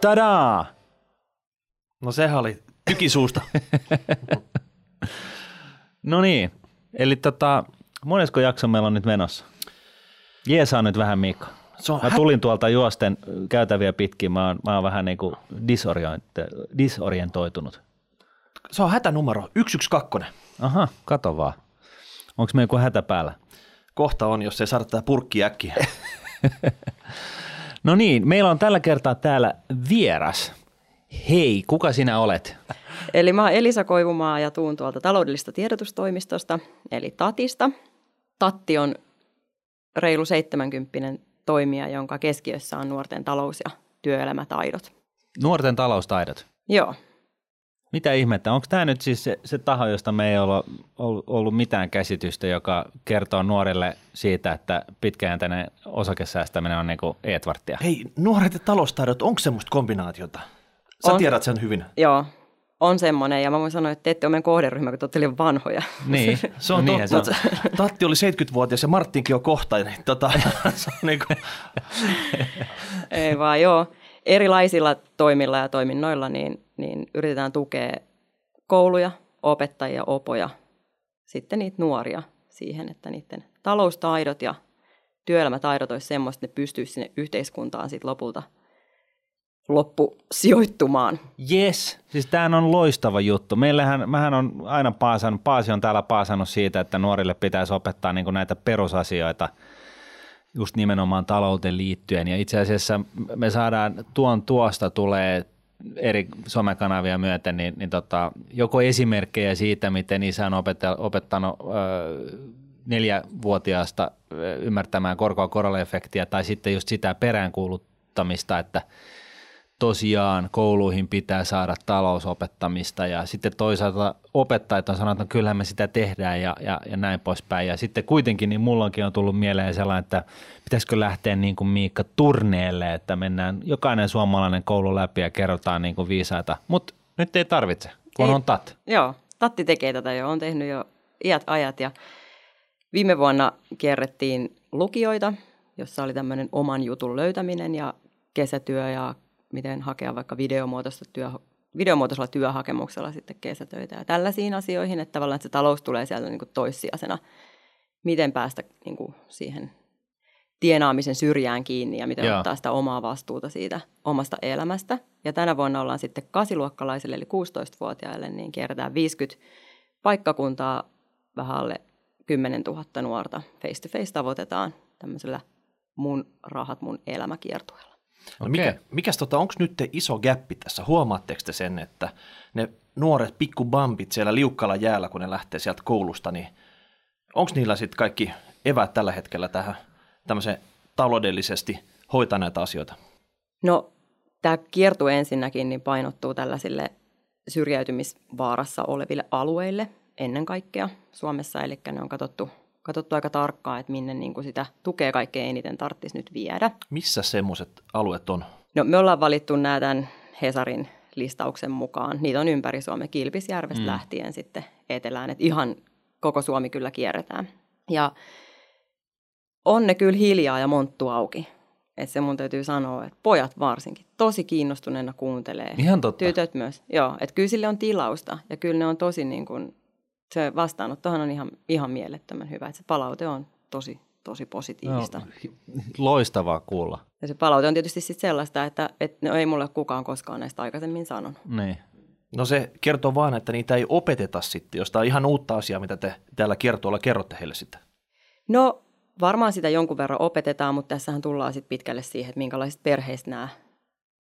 Tadaa! No sehän oli tykisuusta. No niin, eli tota, monesko jakso meillä on nyt menossa? Jeesaa nyt vähän Mikko. Se on Mä tulin tuolta juosten käytäviä pitkin, mä oon, mä oon vähän niin kuin disorient- disorientoitunut. Se on hätänumero 112. Aha, kato vaan. Onko me joku hätä päällä? Kohta on, jos ei saada tätä purkki äkkiä. No niin, meillä on tällä kertaa täällä vieras. Hei, kuka sinä olet? Eli mä oon Elisa Koivumaa ja tuun tuolta taloudellista tiedotustoimistosta, eli TATista. Tatti on reilu 70 toimija, jonka keskiössä on nuorten talous- ja työelämätaidot. Nuorten taloustaidot. Joo, Mitä ihmettä? Onko tämä nyt siis se, se taho, josta me ei olla ollut, ollut mitään käsitystä, joka kertoo nuorille siitä, että pitkäjänteinen osakesäästäminen on niinku Edwardtia? Hei, nuoret ja taloustaidot, onko semmoista kombinaatiota? Sä On. tiedät sen hyvin. joo, on semmoinen. Ja mä voin sanoa, että te ette ole meidän kohderyhmä, kun te olette liian vanhoja. Niin, Se on totta. se on. Tatti oli 70-vuotias ja Marttinkin on kohta. Niin, tota, se on niin kuin, Ei vaan joo. Erilaisilla toimilla ja toiminnoilla niin, niin yritetään tukea kouluja, opettajia, opoja, sitten niitä nuoria siihen, että niiden taloustaidot ja työelämätaidot olisi semmoista, että ne pystyisi sinne yhteiskuntaan sitten lopulta loppusijoittumaan. Yes, siis tämähän on loistava juttu. Meillähän, mähän on aina paasannut, Paasi on täällä paasannut siitä, että nuorille pitäisi opettaa niin näitä perusasioita just nimenomaan talouteen liittyen. Ja itse asiassa me saadaan tuon tuosta tulee eri somekanavia myöten, niin, niin tota, joko esimerkkejä siitä, miten isä on opettanut, opettanut ö, neljävuotiaasta ymmärtämään korkoa korolle-efektiä, tai sitten just sitä peräänkuuluttamista, että tosiaan kouluihin pitää saada talousopettamista ja sitten toisaalta opettajat on sanonut, että no kyllähän me sitä tehdään ja, ja, ja näin poispäin. Ja sitten kuitenkin niin mullakin on tullut mieleen sellainen, että pitäisikö lähteä niin kuin Miikka turneelle, että mennään jokainen suomalainen koulu läpi ja kerrotaan niin kuin viisaita. Mutta nyt ei tarvitse, kun Ei. on tat. Joo, Tatti tekee tätä jo, on tehnyt jo iät ajat ja viime vuonna kierrettiin lukioita, jossa oli tämmöinen oman jutun löytäminen ja kesätyö ja miten hakea vaikka videomuotoista työ, videomuotoisella työhakemuksella sitten kesätöitä ja tällaisiin asioihin, että tavallaan että se talous tulee sieltä niin kuin toissijaisena, miten päästä niin kuin siihen tienaamisen syrjään kiinni ja miten Joo. ottaa sitä omaa vastuuta siitä omasta elämästä. Ja tänä vuonna ollaan sitten kasiluokkalaisille eli 16-vuotiaille, niin kierretään 50 paikkakuntaa vähän alle 10 000 nuorta. Face to face tavoitetaan tämmöisellä mun rahat, mun elämäkiertueella. No Okei. mikä, mikäs tota, onko nyt te iso gäppi tässä? Huomaatteko te sen, että ne nuoret pikkubambit siellä liukkalla jäällä, kun ne lähtee sieltä koulusta, niin onko niillä sitten kaikki eväät tällä hetkellä tähän tämmöiseen taloudellisesti hoitaa näitä asioita? No, tämä kiertue ensinnäkin niin painottuu tällaisille syrjäytymisvaarassa oleville alueille ennen kaikkea Suomessa, eli ne on katsottu, katsottu aika tarkkaan, että minne niin kuin sitä tukea kaikkein eniten tarvitsisi nyt viedä. Missä semmoiset alueet on? No, me ollaan valittu nämä tämän Hesarin listauksen mukaan. Niitä on ympäri Suomea Kilpisjärvestä mm. lähtien sitten etelään, että ihan koko Suomi kyllä kierretään. Ja on ne kyllä hiljaa ja monttu auki. Että se mun täytyy sanoa, että pojat varsinkin tosi kiinnostuneena kuuntelee. Ihan totta. Tytöt myös. Joo, että kyllä sille on tilausta ja kyllä ne on tosi niin kuin, se vastaanottohan on ihan, ihan mielettömän hyvä. Että se palaute on tosi, tosi positiivista. No, loistavaa kuulla. Ja se palaute on tietysti sit sellaista, että, että no ei mulle kukaan koskaan näistä aikaisemmin sanonut. Niin. No se kertoo vaan, että niitä ei opeteta sitten, jos tämä on ihan uutta asiaa, mitä te täällä kertoilla kerrotte heille sitten. No varmaan sitä jonkun verran opetetaan, mutta tässähän tullaan sitten pitkälle siihen, että minkälaisista perheistä nämä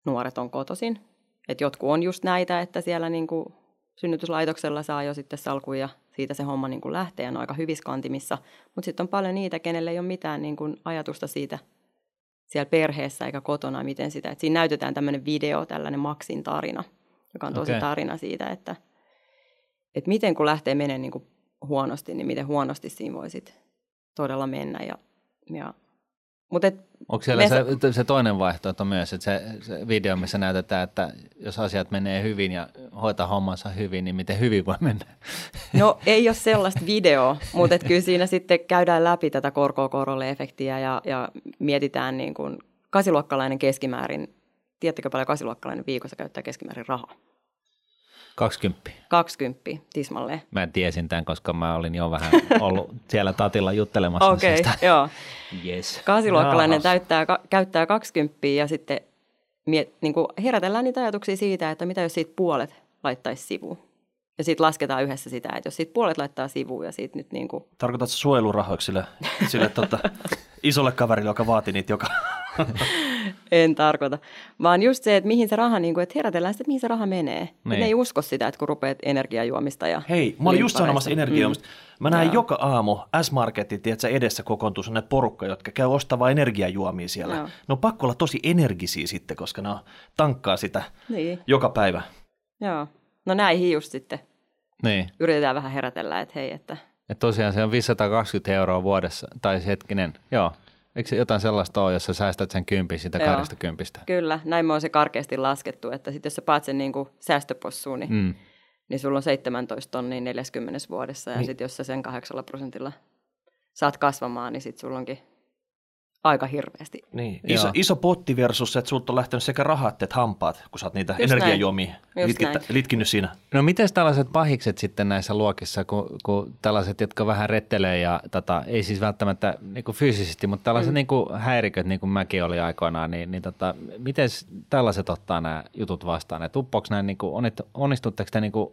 nuoret on kotoisin. Että jotkut on just näitä, että siellä niinku synnytyslaitoksella saa jo sitten salkun ja siitä se homma niinku lähtee ja ne on aika hyvissä kantimissa. Mutta sitten on paljon niitä, kenelle ei ole mitään niinku ajatusta siitä siellä perheessä eikä kotona, miten sitä. Et siinä näytetään tämmöinen video, tällainen Maxin tarina, joka on tosi Okei. tarina siitä, että, että miten kun lähtee menemään niinku huonosti, niin miten huonosti siinä voi sit todella mennä. Ja, ja, mutta et, Onko siellä Me- se, se toinen vaihtoehto myös, että se, se video, missä näytetään, että jos asiat menee hyvin ja hoitaa hommansa hyvin, niin miten hyvin voi mennä? no ei ole sellaista videoa, mutta et kyllä siinä sitten käydään läpi tätä korkoa korolle efektiä ja, ja mietitään niin kuin kasiluokkalainen keskimäärin, tiedättekö paljon kasiluokkalainen viikossa käyttää keskimäärin rahaa? 20. 20 tismalleen. Mä tiesin tämän, koska mä olin jo vähän ollut siellä tatilla juttelemassa Okei, okay, siitä. joo. Yes. Kasiluokkalainen Jaahas. täyttää, ka- käyttää 20 ja sitten miet, niin kuin herätellään niitä ajatuksia siitä, että mitä jos siitä puolet laittaisi sivuun. Ja sitten lasketaan yhdessä sitä, että jos siitä puolet laittaa sivuun ja siitä nyt niin kuin, Tarkoitatko suojelurahoiksi sille, sille tota, isolle kaverille, joka vaati niitä joka... en tarkoita, vaan just se, että mihin se raha, niin kuin, että herätellään sitä, että mihin se raha menee. Niin. Ne ei usko sitä, että kun rupeat energiajuomista ja Hei, mä olin just sanomassa energiajuomista. Mä näen Joo. joka aamu S-Marketin, tiedätkö, edessä kokoontuu sellainen porukka, jotka käy ostavaa energiajuomia siellä. Joo. Ne on pakko olla tosi energisiä sitten, koska ne tankkaa sitä Niin, joka päivä. joo. No näihin just sitten Niin. yritetään vähän herätellä, että hei, että Ja tosiaan se on 520 euroa vuodessa, tai hetkinen, joo. Eikö se jotain sellaista ole, jos sä säästät sen kympin sitä Joo. 20? kyllä, näin me on se karkeasti laskettu, että sitten jos sä paat sen niin kuin säästöpossuun, niin, Mm. niin sulla on 17 tonnia 40 vuodessa, ja Niin. sitten jos sä sen 8 prosentilla saat kasvamaan, niin sitten sulla onkin aika hirveästi. Niin. Iso, Joo. iso potti versus, että sulta on lähtenyt sekä rahat että hampaat, kun sä oot niitä Just energiajuomia litkittä, näin. litkinnyt siinä. No miten tällaiset pahikset sitten näissä luokissa, kun, kun tällaiset, jotka vähän rettelee ja tota, ei siis välttämättä niin kuin fyysisesti, mutta tällaiset mm. niin kuin häiriköt, niin kuin mäkin oli aikoinaan, niin, niin tota, miten tällaiset ottaa nämä jutut vastaan? Et uppoaks näin, niin kuin, onnistutteko te niin kuin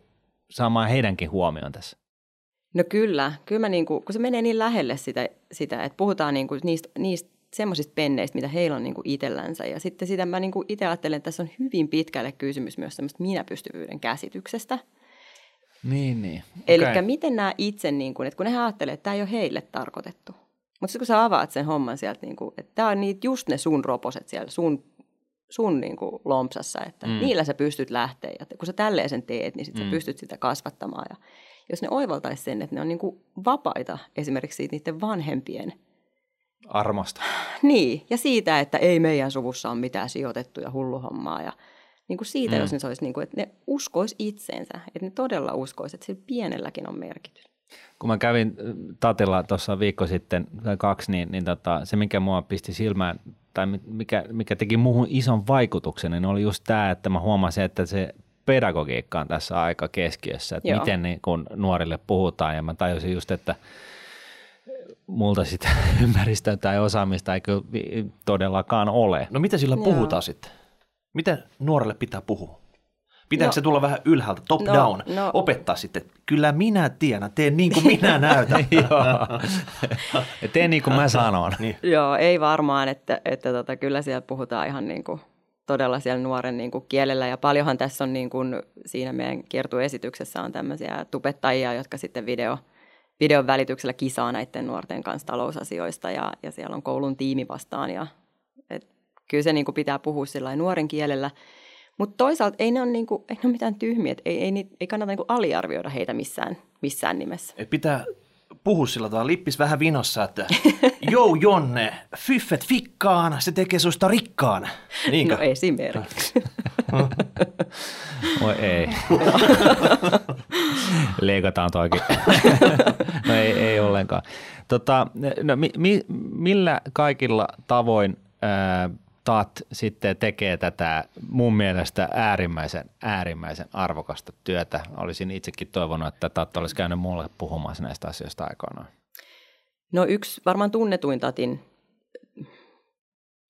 saamaan heidänkin huomioon tässä? No kyllä, kyllä mä niinku, kun se menee niin lähelle sitä, sitä että puhutaan niinku niistä, niistä semmoisista penneistä, mitä heillä on niinku itsellänsä. Ja sitten sitä mä niinku itse ajattelen, että tässä on hyvin pitkälle kysymys myös semmoista minäpystyvyyden käsityksestä. Niin, niin. Eli miten nämä itse, niinku, että kun ne ajattelee, että tämä ei ole heille tarkoitettu. Mutta sitten kun sä avaat sen homman sieltä, niinku, että tämä on niitä, just ne sun roposet siellä sun, sun niinku lompsassa, että Mm. niillä sä pystyt lähteä. Ja kun sä tälleen sen teet, niin sit Mm. sä pystyt sitä kasvattamaan. Ja jos ne oivaltaisi sen, että ne on niinku vapaita esimerkiksi siitä niiden vanhempien Armosta. niin, ja siitä, että ei meidän suvussa ole mitään sijoitettuja hulluhommaa. Ja niin kuin siitä, Mm. jos ne olisi, niin kuin, että ne uskois itseensä, että ne todella uskois, että sillä pienelläkin on merkitys. kun mä kävin äh, Tatilla tuossa viikko sitten tai kaksi, niin, niin tota, se mikä mua pisti silmään tai mi- mikä, mikä teki muuhun ison vaikutuksen, niin oli just tämä, että mä huomasin, että se pedagogiikka on tässä aika keskiössä, että Joo. miten niin kun nuorille puhutaan ja mä tajusin just, että multa sitä ympäristöä tai osaamista ei kyllä todellakaan ole. No miten sillä Joo. puhutaan sitten? Miten nuorelle pitää puhua? Pitääkö No. se tulla vähän ylhäältä, top No, down, no. opettaa sitten, että kyllä minä tiedän, teen niin kuin minä näytän. Joo. Ja tee niin kuin mä sanon. niin. Joo, ei varmaan, että, että tota, kyllä siellä puhutaan ihan niin kuin, todella siellä nuoren niin kuin kielellä. Ja paljonhan tässä on niin kuin, siinä meidän kiertueesityksessä on tämmöisiä tubettajia, jotka sitten video, videon välityksellä kisaa näiden nuorten kanssa talousasioista ja, ja siellä on koulun tiimi vastaan. Ja, et, kyllä se niin kuin pitää puhua nuoren kielellä. Mutta toisaalta ei ne ole, niin kuin, ei ne ole mitään tyhmiä, että ei, ei, niit- ei kannata niin kuin aliarvioida heitä missään, missään nimessä. Et pitää puhua sillä tavalla, lippis vähän vinossa, että jou Jonne, fyffet fikkaan, se tekee susta rikkaan. Niinkö? No esimerkiksi. Voi ei. Leikataan toikin. no ei, ei ollenkaan. Tota, no, mi, mi, millä kaikilla tavoin ää, TAT sitten tekee tätä mun mielestä äärimmäisen, äärimmäisen arvokasta työtä. Olisin itsekin toivonut, että TAT olisi käynyt mulle puhumassa näistä asioista aikoinaan. No yksi varmaan tunnetuin Tatin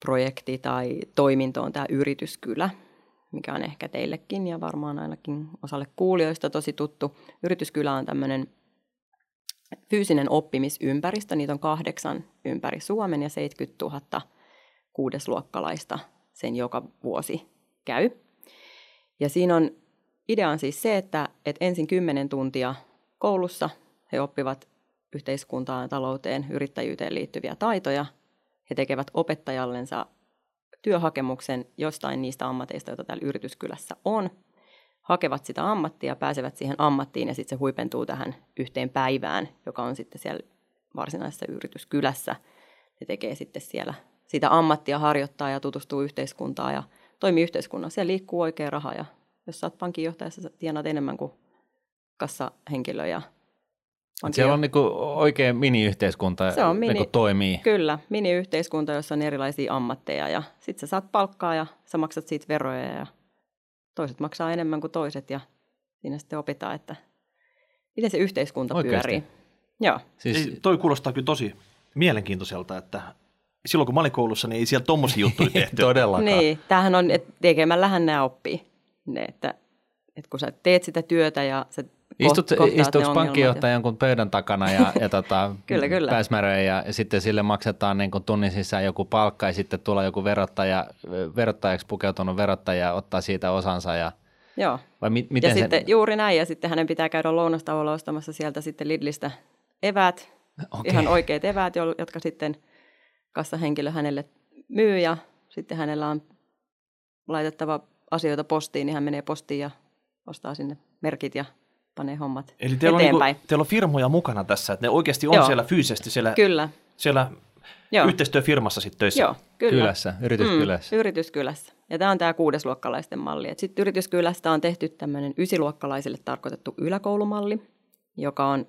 projekti tai toiminto on tämä Yrityskylä, mikä on ehkä teillekin ja varmaan ainakin osalle kuulijoista tosi tuttu. Yrityskylä on tämmöinen fyysinen oppimisympäristö. Niitä on kahdeksan ympäri Suomen ja 70 000 kuudesluokkalaista sen joka vuosi käy. Ja siinä on idea on siis se, että, että ensin 10 tuntia koulussa he oppivat yhteiskuntaan, talouteen, yrittäjyyteen liittyviä taitoja. He tekevät opettajallensa työhakemuksen jostain niistä ammateista, joita täällä yrityskylässä on. Hakevat sitä ammattia, pääsevät siihen ammattiin ja sitten se huipentuu tähän yhteen päivään, joka on sitten siellä varsinaisessa yrityskylässä. Ne tekee sitten siellä sitä ammattia harjoittaa ja tutustuu yhteiskuntaan ja toimii yhteiskunnassa. Siellä liikkuu oikea raha ja jos sä oot pankinjohtajassa, sä tienaat enemmän kuin kassahenkilö ja On Siellä on niinku oikein mini-yhteiskunta Se on mini- niinku toimii. Kyllä, mini-yhteiskunta, jossa on erilaisia ammatteja ja sitten sä saat palkkaa ja sä maksat siitä veroja ja toiset maksaa enemmän kuin toiset ja siinä sitten opitaan, että miten se yhteiskunta Oikeasti? pyörii. Joo, Siis, Ei, toi kuulostaa kyllä tosi mielenkiintoiselta, että silloin kun mä olin koulussa, niin ei siellä tommosia juttuja tehty. todellakaan. niin. Tämähän on, että tekemällähän nämä oppii. Ne, että, että kun sä teet sitä työtä ja sä Istut, istuuko pankkijohtaja jonkun pöydän takana ja, ja tota, Kyllä, kyllä. pääsmäröi ja, ja sitten sille maksetaan niin tunnin sisään joku palkka ja sitten tulee joku verottaja, verottajaksi pukeutunut verottaja ottaa siitä osansa ja joo. vai mi, miten ja se, sitten juuri näin, ja sitten hänen pitää käydä lounastauolla ostamassa sieltä sitten Lidlistä eväät, Okei. ihan oikeat eväät, jo- jotka sitten kassahenkilö hänelle myy, ja sitten hänellä on laitettava asioita postiin, niin hän menee postiin ja ostaa sinne merkit ja panee hommat Eli teillä on, eteenpäin. niinku, teillä on firmoja mukana tässä, että ne oikeasti on Joo. siellä fyysisesti siellä, Kyllä, siellä joo. yhteistyöfirmassa sitten töissä. Joo, kyllä. kylässä, yrityskylässä. Mm, yrityskylässä. Ja tämä on tämä kuudesluokkalaisten malli. Sitten yrityskylästä on tehty tämmöinen ysiluokkalaisille tarkoitettu yläkoulumalli, joka on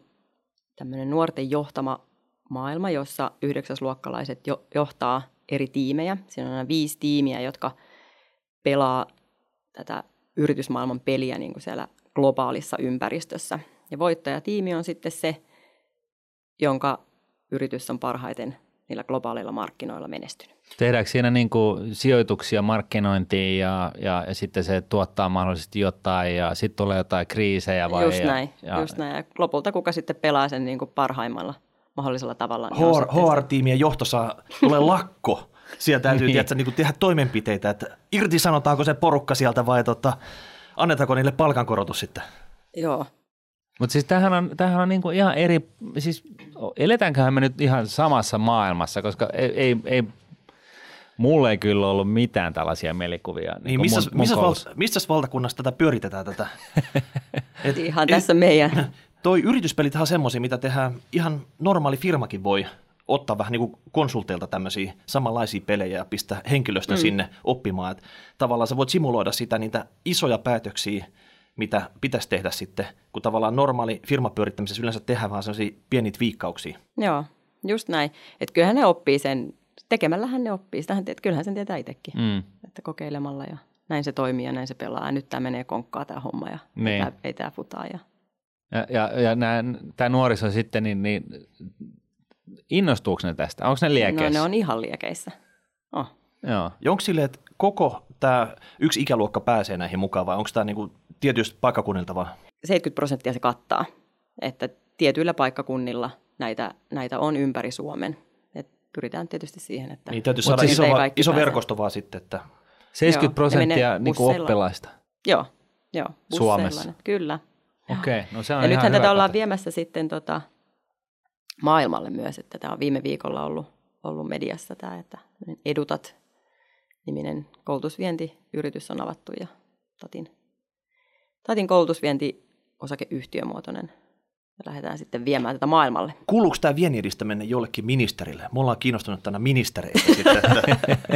tämmöinen nuorten johtama maailma, jossa yhdeksäsluokkalaiset jo, johtaa eri tiimejä. Siinä on aina viisi tiimiä, jotka pelaa tätä yritysmaailman peliä niin kuin siellä globaalissa ympäristössä. Ja voittajatiimi on sitten se, jonka yritys on parhaiten niillä globaaleilla markkinoilla menestynyt. Tehdäänkö siinä niin kuin sijoituksia markkinointiin ja, ja, ja sitten se tuottaa mahdollisesti jotain ja sitten tulee jotain kriisejä vai? just ja, näin, Ja, just näin. Ja lopulta kuka sitten pelaa sen niin kuin parhaimmalla mahdollisella tavalla. niin HR, HR-tiimien johto saa, tulee lakko. Siellä täytyy Niin. tiedätkö, niin tehdä toimenpiteitä, että irtisanotaanko se porukka sieltä vai tota, annetaanko niille palkankorotus sitten. Joo, Mutta siis tämähän on, tämähän on niinku ihan eri, siis eletäänköhän me nyt ihan samassa maailmassa, koska ei, ei, ei mulle ei kyllä ollut mitään tällaisia mielikuvia. Niin, niinku missä, mun- mun missä, koulussa. val, missä valtakunnassa tätä pyöritetään tätä? Et, ihan tässä meidän. Toi yrityspelit on semmoisia, mitä tehdään, ihan normaali firmakin voi ottaa vähän niin kuin konsulteilta tämmöisiä samanlaisia pelejä ja pistää henkilöstön mm. sinne oppimaan. Et tavallaan sä voit simuloida sitä niitä isoja päätöksiä, mitä pitäisi tehdä sitten, kun tavallaan normaali firmapyörittämisessä yleensä tehdään vaan sellaisia pieniä viikkauksia. Joo, just näin. Että kyllähän ne oppii sen, tekemällähän ne oppii. Sitähän, tiedät- kyllähän sen tietää itsekin, Mm. että kokeilemalla ja näin se toimii ja näin se pelaa. Ja nyt tämä menee konkkaa tämä homma ja Niin. ei, tää, ei tämä futaa. Ja... Ja, ja, ja tämä nuoriso sitten, niin, niin innostuuko ne tästä? Onko ne No liekeissä? ne on ihan liekeissä. Oh. Joo. Ja onko silleen, että koko tämä yksi ikäluokka pääsee näihin mukaan vai onko tämä niinku tietystä paikkakunnilta vaan? 70 prosenttia se kattaa, että tietyillä paikkakunnilla näitä, näitä on ympäri Suomen. Et pyritään tietysti siihen, että Niin täytyy saada siis iso, va- iso verkosto vaan sitten, että 70 Joo, prosenttia niin busseilla. oppilaista. joo, joo Suomessa? Kyllä. Okei, no se on Ja ihan nythän hyvä tätä ollaan viemässä sitten tota, maailmalle myös, että tämä on viime viikolla ollut, ollut mediassa tämä, että Edutat niminen koulutusvientiyritys on avattu ja Tatin, Tatin koulutusvienti osakeyhtiömuotoinen ja lähdetään sitten viemään tätä maailmalle. kuuluuko tämä viennin edistäminen jollekin ministerille? Me ollaan kiinnostunut tänä ministereitä sitten,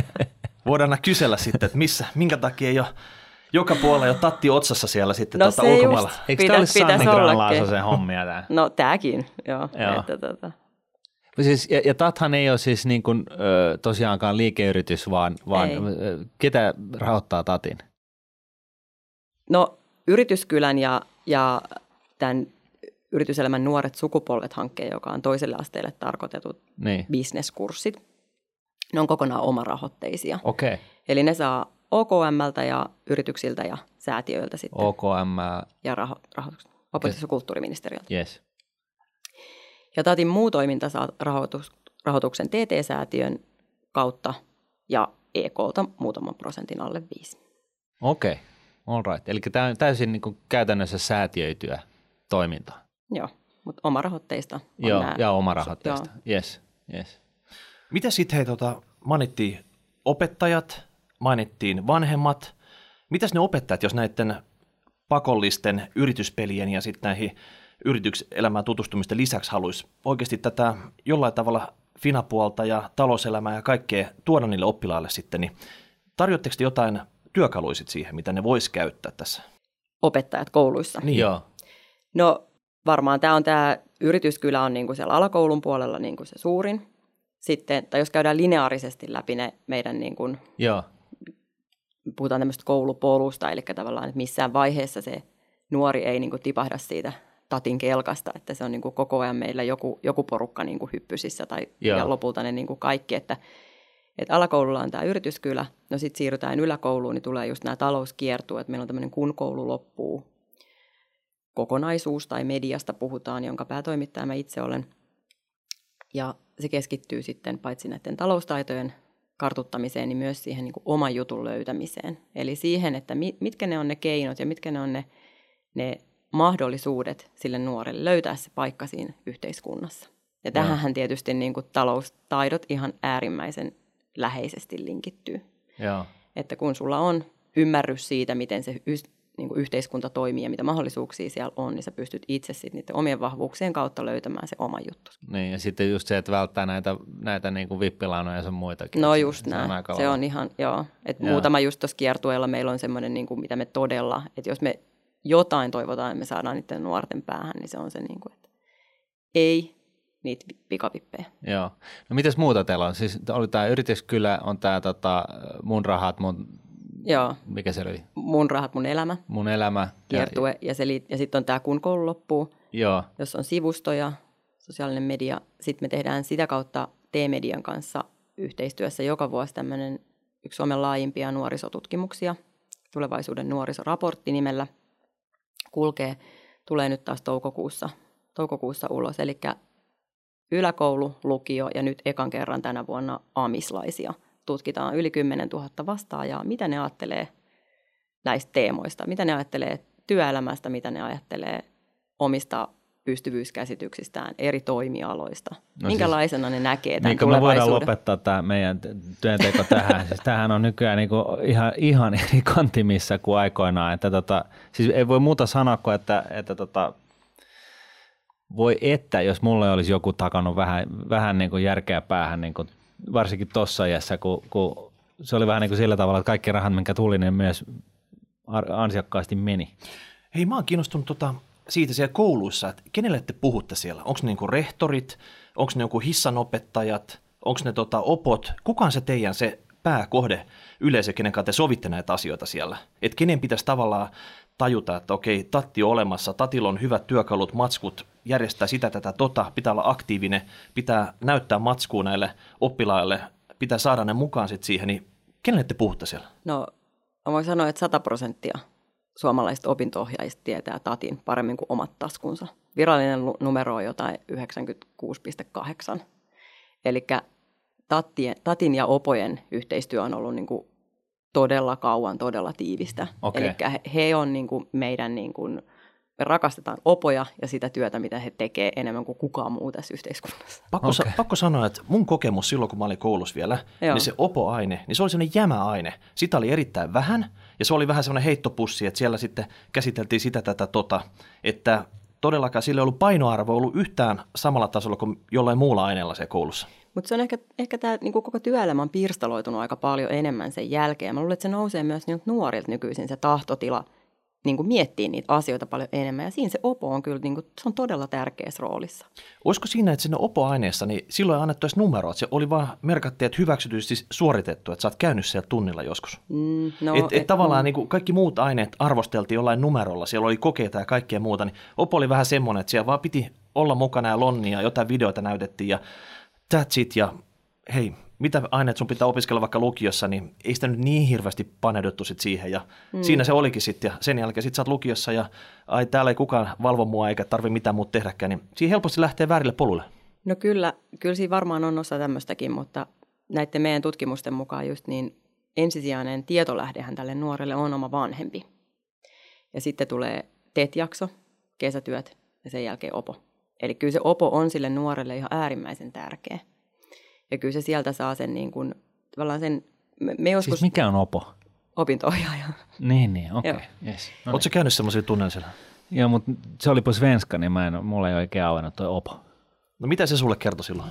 voidaan kysellä sitten, että missä, minkä takia ei ole joka puolella jo tatti otsassa siellä sitten No tota se just. ulkomailla. Eikö Pitä- tämä olisi pitäisi Sanni ollakin. graan hommia tämä? No tämäkin, joo. Joo. Että, tota, Siis, ja, ja Tathan ei ole siis niin kuin, ö, tosiaankaan liikeyritys, vaan, vaan ö, ketä rahoittaa Tatin? No yrityskylän ja, ja tämän yrityselämän nuoret sukupolvet hankkeen, joka on toiselle asteelle tarkoitetut Niin, bisneskurssit. Ne on kokonaan omarahoitteisia. okei. Okay. Eli ne saa OKMltä ja yrityksiltä ja säätiöiltä sitten OKM, ja raho, rahoitus, opetus- ja kulttuuriministeriöltä. yes. Ja Tatin muu toiminta saa rahoitus, rahoituksen TT-säätiön kautta ja EKlta muutaman prosentin alle viisi. Okei, okay. all right. Eli tämä on täysin niin kuin käytännössä säätiöityä toimintaa. Joo, mutta omarahoitteista on Joo, nämä- ja oma rahoitteista. Joo. Yes, yes. Mitä sitten hei, tota, mainittiin opettajat, mainittiin vanhemmat. Mitäs ne opettajat, jos näiden pakollisten yrityspelien ja sitten näihin yrityselämään tutustumisten lisäksi haluaisi oikeasti tätä jollain tavalla finapuolta ja talouselämää ja kaikkea tuoda niille oppilaille sitten, niin tarjoatteko te jotain työkaluja sit siihen, mitä ne vois käyttää tässä? opettajat kouluissa. Niin. Joo. No varmaan tämä on tämä yrityskylä on niin kuin siellä alakoulun puolella niin kuin se suurin. Sitten, tai jos käydään lineaarisesti läpi ne meidän, niin kuin, Joo. Puhutaan tämmöistä koulupolusta, eli tavallaan, että missään vaiheessa se nuori ei niin kuin tipahda siitä tatin kelkasta, että se on niin kuin koko ajan meillä joku, joku porukka niin kuin hyppysissä tai Joo. ja lopulta ne niin kuin kaikki, että, että alakoululla on tämä yrityskylä, no sitten siirrytään yläkouluun, niin tulee just nämä talouskiertueet, meillä on tämmöinen kun koulu loppuu kokonaisuus tai mediasta puhutaan, jonka päätoimittaja mä itse olen. Ja se keskittyy sitten paitsi näiden taloustaitojen kartuttamiseen, niin myös siihen niin kuin oman jutun löytämiseen. Eli siihen, että mi- mitkä ne on ne keinot ja mitkä ne on ne, ne mahdollisuudet sille nuorelle löytää se paikka siinä yhteiskunnassa. Ja tähän tietysti niin kuin taloustaidot ihan äärimmäisen läheisesti linkittyy. Joo. Että kun sulla on ymmärrys siitä, miten se niin kuin yhteiskunta toimii ja mitä mahdollisuuksia siellä on, niin sä pystyt itse sitten niiden omien vahvuuksien kautta löytämään se oma juttu. Niin, ja sitten just se, että välttää näitä, näitä niin kuin vippilainoja ja sun muitakin. No Se- just se näin. On aika se on ihan, joo. Et Joo. muutama just tuossa kiertueella meillä on semmoinen, niin kuin, mitä me todella, että jos me jotain toivotaan, että me saadaan niiden nuorten päähän, niin se on se, niin kuin, että ei niitä vi- pikavippejä. Joo. No mitäs muuta teillä on? Siis oli tämä yrityskylä, on tämä tota, mun rahat, mun, Joo, mikä se oli? mun rahat, mun elämä, Mun elämä. kiertue, ja, se liit- ja sitten on tämä kun koulu loppuu, Ja, joo, jos on sivustoja, sosiaalinen media, sitten me tehdään sitä kautta T-median kanssa yhteistyössä joka vuosi tämmöinen yksi Suomen laajimpia nuorisotutkimuksia, tulevaisuuden nuorisoraportti nimellä, kulkee, tulee nyt taas toukokuussa, toukokuussa ulos, eli yläkoulu, lukio ja nyt ekan kerran tänä vuonna amislaisia. Tutkitaan yli 10 000 vastaajaa, mitä ne ajattelee näistä teemoista, mitä ne ajattelee työelämästä, mitä ne ajattelee omista pystyvyyskäsityksistään eri toimialoista. No No Minkälaisena ne näkee tämän niin me voidaan lopettaa tämä meidän työnteko tähän. siis tämähän on nykyään niin kuin ihan, ihan eri kantimissa kuin aikoinaan. Että tota, siis ei voi muuta sanoa kuin, että, että tota, voi että, jos mulle olisi joku takannut vähän, vähän niin kuin järkeä päähän, niin kuin varsinkin tuossa iässä, kun, kun se oli vähän niin kuin sillä tavalla, että kaikki rahat, minkä tuli, niin myös ansiokkaasti meni. Hei, mä oon kiinnostunut tota, siitä siellä kouluissa, että kenelle te puhutte siellä? Onko ne niinku rehtorit, onko ne joku hissanopettajat, onko ne tota opot? Kuka on se teidän se pääkohde yleisö, kenen kanssa te sovitte näitä asioita siellä? Että kenen pitäisi tavallaan tajuta, että okei, tatti on olemassa, tatilla on hyvät työkalut, matskut, järjestää sitä, tätä, tota, pitää olla aktiivinen, pitää näyttää matskua näille oppilaille, pitää saada ne mukaan sitten siihen, niin kenelle te puhutte siellä? No, mä voin sanoa, että 100 prosenttia suomalaisista opinto-ohjaajista tietää tatin paremmin kuin omat taskunsa. Virallinen numero on jotain 96,8. Eli tatin ja opojen yhteistyö on ollut niin kuin todella kauan, todella tiivistä. Okei. Eli he, he on niin kuin meidän, niin kuin, me rakastetaan opoja ja sitä työtä, mitä he tekevät enemmän kuin kukaan muu tässä yhteiskunnassa. Pakko, okay. Sa- pakko sanoa, että mun kokemus silloin, kun mä olin koulussa vielä, Joo. Niin se opoaine, niin se oli sellainen jämäaine. Sitä oli erittäin vähän, ja se oli vähän semmoinen heittopussi, että siellä sitten käsiteltiin sitä, tätä, tota, että todellakaan sillä ei ollut painoarvo ollut yhtään samalla tasolla kuin jollain muulla aineella se koulussa. Mutta se on ehkä, ehkä tämä niin koko työelämä on pirstaloitunut aika paljon enemmän sen jälkeen. Mä luulen, että se nousee myös niiltä nuorilta nykyisin se tahtotila niin kuin miettiä niitä asioita paljon enemmän. Ja siinä se opo on kyllä, niin kuin, se on todella tärkeässä roolissa. Olisiko siinä, että sinne opoaineessa, niin silloin edes numeroa, että se oli vaan merkattu, että hyväksytysti suoritettu, että sä oot käynyt siellä tunnilla joskus. Mm, No, et, et, tavallaan niin kuin kaikki muut aineet arvosteltiin jollain numerolla, siellä oli kokeita ja kaikkea muuta, niin Opo oli vähän semmoinen, että siellä vaan piti olla mukana ja lonnia, ja jotain videoita näytettiin ja that's it, ja hei, mitä aineet sun pitää opiskella vaikka lukiossa, niin ei sitä nyt niin hirveästi paneuduttu sit siihen, ja mm. siinä se olikin sitten, ja sen jälkeen sit sä oot lukiossa, ja ai täällä ei kukaan valvo mua eikä tarvi mitään muuta tehdäkään, niin siinä helposti lähtee väärille polulle. No kyllä, kyllä siinä varmaan on osa tämmöistäkin, mutta näiden meidän tutkimusten mukaan just niin ensisijainen tietolähdehän tälle nuorelle on oma vanhempi. Ja sitten tulee TET-jakso, kesätyöt ja sen jälkeen OPO. Eli kyllä se OPO on sille nuorelle ihan äärimmäisen tärkeä. Ja kyllä se sieltä saa sen niin kuin, tavallaan sen, me, me joskus Siis mikä on opo? opinto-ohjaaja. Niin, niin, okei. Okay. Yes. No Oletko käynyt semmoisilla tunneilla siellä? Joo, mutta se olipa svenska, niin mä en, mulla ei oikein auennut toi opo. No mitä se sulle kertoi silloin?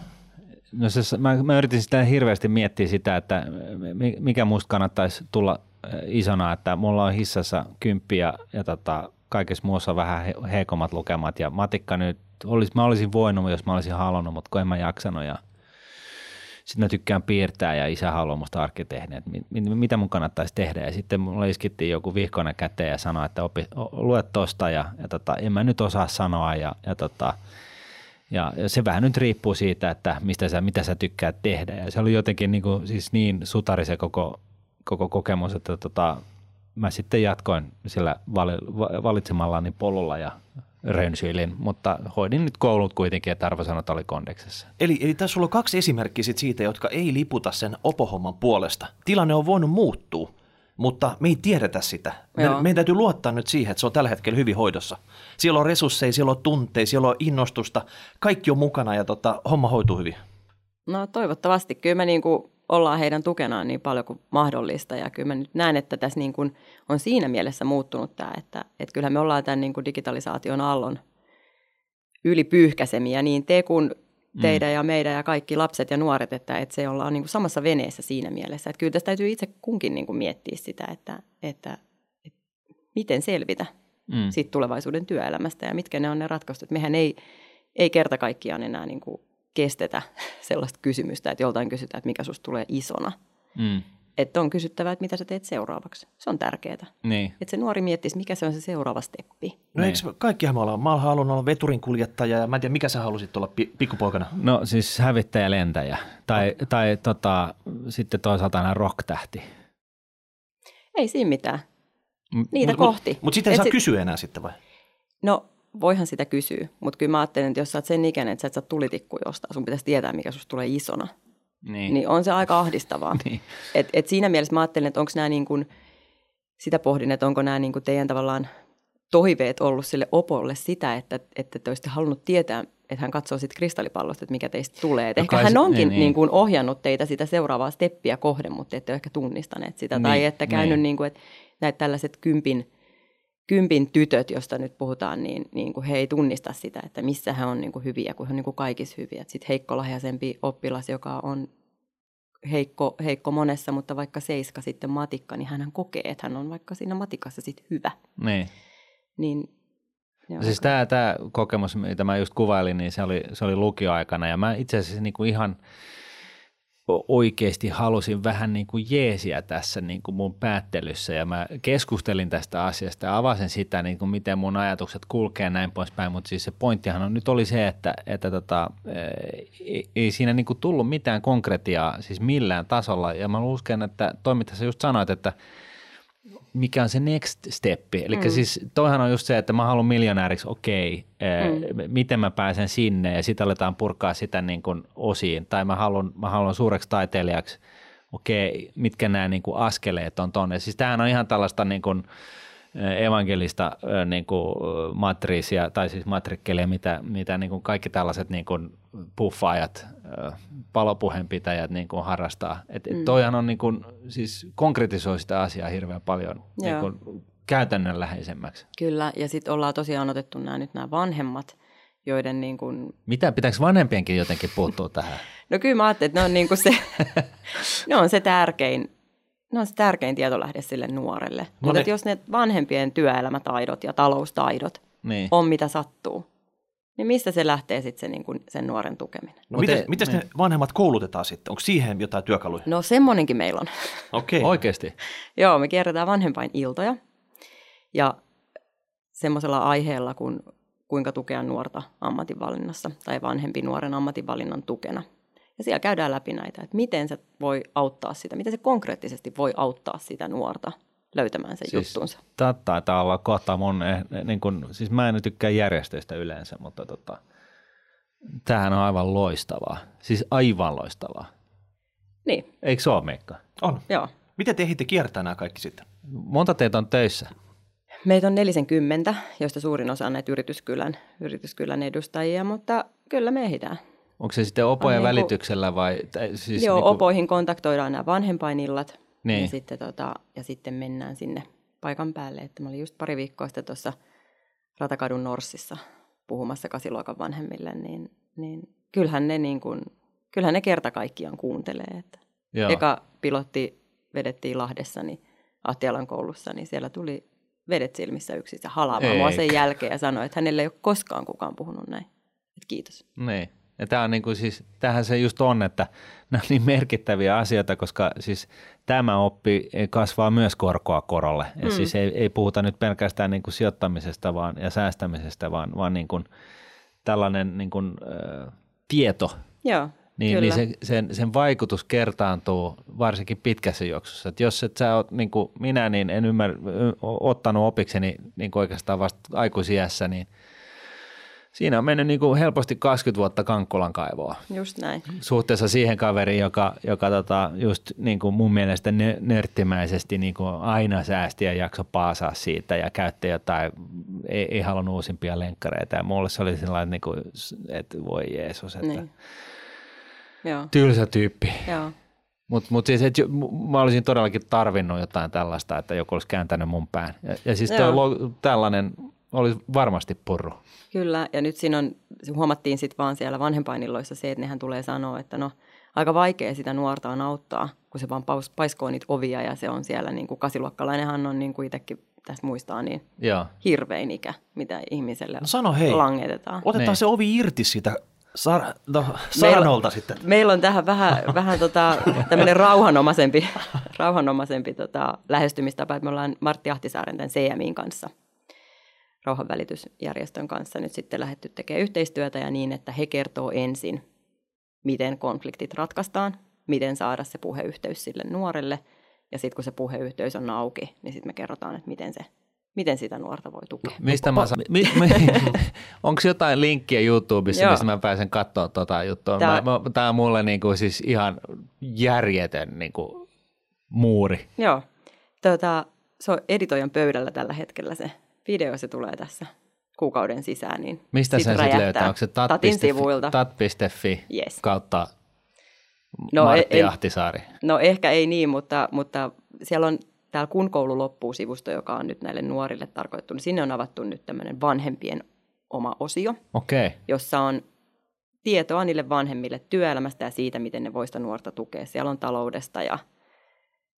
No se, mä, mä yritin sitä hirveästi miettiä sitä, että mi- mikä musta kannattaisi tulla äh, isona, että mulla on hissassa kymppi ja, ja tota, kaikessa muussa vähän he, heikommat lukemat. Ja matikka nyt, olis, mä olisin voinut, jos mä olisin halunnut, mutta kun en mä jaksanut. Ja sitten mä tykkään piirtää ja isä haluaa musta arkkitehden, että mit, mitä mun kannattaisi tehdä. Ja sitten mulle iskittiin joku vihkonen käteen ja sanoi, että opi, lue tosta ja, ja tota, en mä nyt osaa sanoa ja, ja tota, ja se vähän nyt riippuu siitä, että mistä sä, mitä sä tykkäät tehdä. Ja se oli jotenkin niin, kuin, siis niin sutari se koko, koko kokemus, että tota, mä sitten jatkoin sillä valitsemallani polulla ja rönsyilin, mutta hoidin nyt koulut kuitenkin, että arvosanat oli kondeksessa. Eli, eli tässä sulla on kaksi esimerkkiä sit siitä, jotka ei liputa sen opohomman puolesta. Tilanne on voinut muuttua, mutta me ei tiedetä sitä. Me, meidän täytyy luottaa nyt siihen, että se on tällä hetkellä hyvin hoidossa. Siellä on resursseja, siellä on tunteja, siellä on innostusta, kaikki on mukana ja tota, homma hoituu hyvin. No toivottavasti. Kyllä me niin kuin ollaan heidän tukenaan niin paljon kuin mahdollista. Ja kyllä mä nyt näen, että tässä niin kuin on siinä mielessä muuttunut tämä, että, että kyllähän me ollaan tämän niin kuin digitalisaation allon ylipyyhkäsemiä niin te kuin mm. teidän mm. ja meidän ja kaikki lapset ja nuoret, että, että se ollaan niin kuin samassa veneessä siinä mielessä. Että kyllä tästä täytyy itse kunkin niin kuin miettiä sitä, että, että, että miten selvitä mm. siitä tulevaisuuden työelämästä ja mitkä ne on ne ratkaisut. Mehän ei, ei kerta kaikkiaan enää niin kuin kestetä sellaista kysymystä, että joltain kysytään, että mikä susta tulee isona. Mm. Että on kysyttävä, että mitä sä teet seuraavaksi. Se on tärkeää. Niin. Että se nuori miettisi, mikä se on se seuraava steppi. No niin. eikö kaikkihan me ollaan? Mä halunnut olla veturin kuljettaja ja mä en tiedä, mikä sä halusit olla pi- pikkupoikana? No siis hävittäjä lentäjä. Tai, no. tai tota, sitten toisaalta aina rock-tähti. Ei siinä mitään. Niitä mut, kohti. Mutta mut sitten ei saa sit... kysyä enää sitten vai? No voihan sitä kysyä, mutta kyllä mä ajattelen, että jos sä oot sen ikäinen, että sä et saa tulitikku jostain, sun pitäisi tietää, mikä susta tulee isona. Niin. niin on se aika ahdistavaa. niin. et, et siinä mielessä mä ajattelen, että onko nämä niin kuin, sitä pohdin, että onko nämä niin kuin teidän tavallaan toiveet ollut sille opolle sitä, että, että te olisitte halunnut tietää, että hän katsoo sitten kristallipallosta, että mikä teistä tulee. no ehkä hän onkin niin, niin. Niin kuin ohjannut teitä sitä seuraavaa steppiä kohden, mutta ette ole ehkä tunnistaneet sitä. Niin, tai että käynyt, niin. Niin kuin, että näitä tällaiset kympin – kympin tytöt, josta nyt puhutaan, niin, niin kuin he ei tunnista sitä, että missä he on niin kuin hyviä, kun he on niin kuin kaikissa hyviä. Sitten heikkolahjaisempi oppilas, joka on heikko, heikko monessa, mutta vaikka seiska sitten matikka, niin hän kokee, että hän on vaikka siinä matikassa sitten hyvä. Niin. Niin, siis tämä, tämä kokemus, mitä mä just kuvailin, niin se oli, se oli lukioaikana ja mä itse asiassa niin kuin ihan – oikeasti halusin vähän niin kuin jeesiä tässä niin kuin mun päättelyssä. Ja mä keskustelin tästä asiasta ja avasin sitä, niin kuin miten mun ajatukset kulkee näin poispäin, mutta siis se pointtihan on, nyt oli se, että, että tota, ei, siinä niin kuin tullut mitään konkretiaa siis millään tasolla. Ja mä uskon, että toimittaja just sanoit, että – mikä on se next steppi. Eli mm. siis toihan on just se, että mä haluan miljonääriksi, okei, okay, mm. miten mä pääsen sinne ja sitten aletaan purkaa sitä niin kuin osiin. Tai mä haluan, mä haluan suureksi taiteilijaksi, okei, okay, mitkä nämä niin kuin askeleet on tonne. Siis tämähän on ihan tällaista niin kuin, evankelista niin kuin matriisia, tai siis matrikkelia, mitä, mitä niin kuin kaikki tällaiset niin kuin puffaajat, palopuheenpitäjät niin kuin harrastaa. Et, et mm. toihan on niin kuin, siis konkretisoi sitä asiaa hirveän paljon niin kuin käytännönläheisemmäksi. Kyllä, ja sitten ollaan tosiaan otettu nämä nyt nämä vanhemmat, joiden niin kuin... Mitä, pitääkö vanhempienkin jotenkin puuttua tähän? no kyllä mä ajattelin, että ne on, niin kuin se, ne on se tärkein ne on se tärkein tietolähde sille nuorelle. No Mutta ne... jos ne vanhempien työelämätaidot ja taloustaidot niin. on mitä sattuu, niin mistä se lähtee sitten se, niin kuin sen nuoren tukeminen? No miten, miten ne niin. vanhemmat koulutetaan sitten? Onko siihen jotain työkaluja? No semmoinenkin meillä on. Okei. Okay. Oikeasti? Joo, me kierretään vanhempain iltoja ja semmoisella aiheella kuin kuinka tukea nuorta ammatinvalinnassa tai vanhempi nuoren ammatinvalinnan tukena – ja siellä käydään läpi näitä, että miten se voi auttaa sitä, miten se konkreettisesti voi auttaa sitä nuorta löytämään sen siis juttuunsa. Tämä taitaa olla kohta mun, eh, niin kun, siis mä en tykkää järjestöistä yleensä, mutta tota, tämähän on aivan loistavaa. Siis aivan loistavaa. Niin. Eikö se ole, Meikka? On. Joo. Miten te ehditte kiertää nämä kaikki sitten? Monta teitä on töissä? Meitä on 40, joista suurin osa on näitä yrityskylän, yrityskylän edustajia, mutta kyllä me ehditään. Onko se sitten opojen niin välityksellä vai? Tai siis joo, niin kuin... opoihin kontaktoidaan nämä vanhempainillat niin. ja, sitten tota, ja sitten mennään sinne paikan päälle. Että mä olin just pari viikkoa sitten tuossa Ratakadun Norssissa puhumassa kasiluokan vanhemmille, niin, niin kyllähän ne, niin kuin, kyllähän ne kerta kaikkiaan kuuntelee. Että eka pilotti vedettiin Lahdessa, niin Ahtialan koulussa, niin siellä tuli vedet silmissä yksin ja halaamaan sen jälkeen ja sanoi, että hänelle ei ole koskaan kukaan puhunut näin. Et kiitos. Niin. Ja tämä on niin kuin siis, tämähän se just on, että nämä on niin merkittäviä asioita, koska siis tämä oppi kasvaa myös korkoa korolle. Mm. Siis ei, ei puhuta nyt pelkästään niin kuin sijoittamisesta vaan, ja säästämisestä, vaan, vaan niin kuin tällainen niin kuin, äh, tieto. Joo, niin, niin se, sen, sen vaikutus kertaantuu varsinkin pitkässä juoksussa. Et jos et sä oot, niin kuin minä, niin en ymmär, ottanut opikseni niin kuin oikeastaan vasta aikuisiässä, niin – Siinä on mennyt niin kuin helposti 20 vuotta Kankkolan kaivoa. Just näin. Suhteessa siihen kaveriin, joka, joka tota, just niin kuin mun mielestä nörttimäisesti niin kuin aina säästi ja jakso paasaa siitä ja käytti jotain, ei, ei halunnut uusimpia lenkkareita. Ja mulle se oli sellainen, niin kuin, että voi Jeesus, että niin. Joo. tylsä tyyppi. Joo. Mutta mut siis, et, mä olisin todellakin tarvinnut jotain tällaista, että joku olisi kääntänyt mun pään. Ja, ja siis toi, tällainen olisi varmasti purru. Kyllä, ja nyt siinä on, huomattiin sitten vaan siellä vanhempainilloissa se, että nehän tulee sanoa, että no aika vaikea sitä nuorta on auttaa, kun se vaan paiskoo niitä ovia ja se on siellä, niin kuin kasiluokkalainenhan on niin kuin itsekin tästä muistaa, niin Joo. hirvein ikä, mitä ihmiselle no sano hei, langetetaan. Otetaan niin. se ovi irti siitä Sar- no, Saranolta meillä, sitten. Meillä on tähän vähän, vähän tota, tämmöinen rauhanomaisempi, rauhanomaisempi tota, lähestymistapa, että me ollaan Martti Ahtisaaren tämän CMIin kanssa – rauhanvälitysjärjestön kanssa nyt sitten lähdetty tekemään yhteistyötä ja niin, että he kertoo ensin, miten konfliktit ratkaistaan, miten saada se puheyhteys sille nuorelle ja sitten kun se puheyhteys on auki, niin sitten me kerrotaan, että miten se miten sitä nuorta voi tukea. Mistä mä saan? Mi, mi, Onko jotain linkkiä YouTubessa, Joo. missä mä pääsen katsoa tuota juttua? Tämä, mä, mä, tämä on mulle niinku siis ihan järjetön niinku muuri. Joo. Tota, se on editoijan pöydällä tällä hetkellä se video se tulee tässä kuukauden sisään. Niin Mistä sen sitten löytää? Onko se tat.fi, sivuilta. tat.fi yes. kautta no, Martti en, Ahtisaari? No ehkä ei niin, mutta, mutta siellä on täällä Kun koulu loppuu sivusto, joka on nyt näille nuorille tarkoitettu, niin sinne on avattu nyt tämmöinen vanhempien oma osio, okay. jossa on tietoa niille vanhemmille työelämästä ja siitä, miten ne voista nuorta tukea. Siellä on taloudesta ja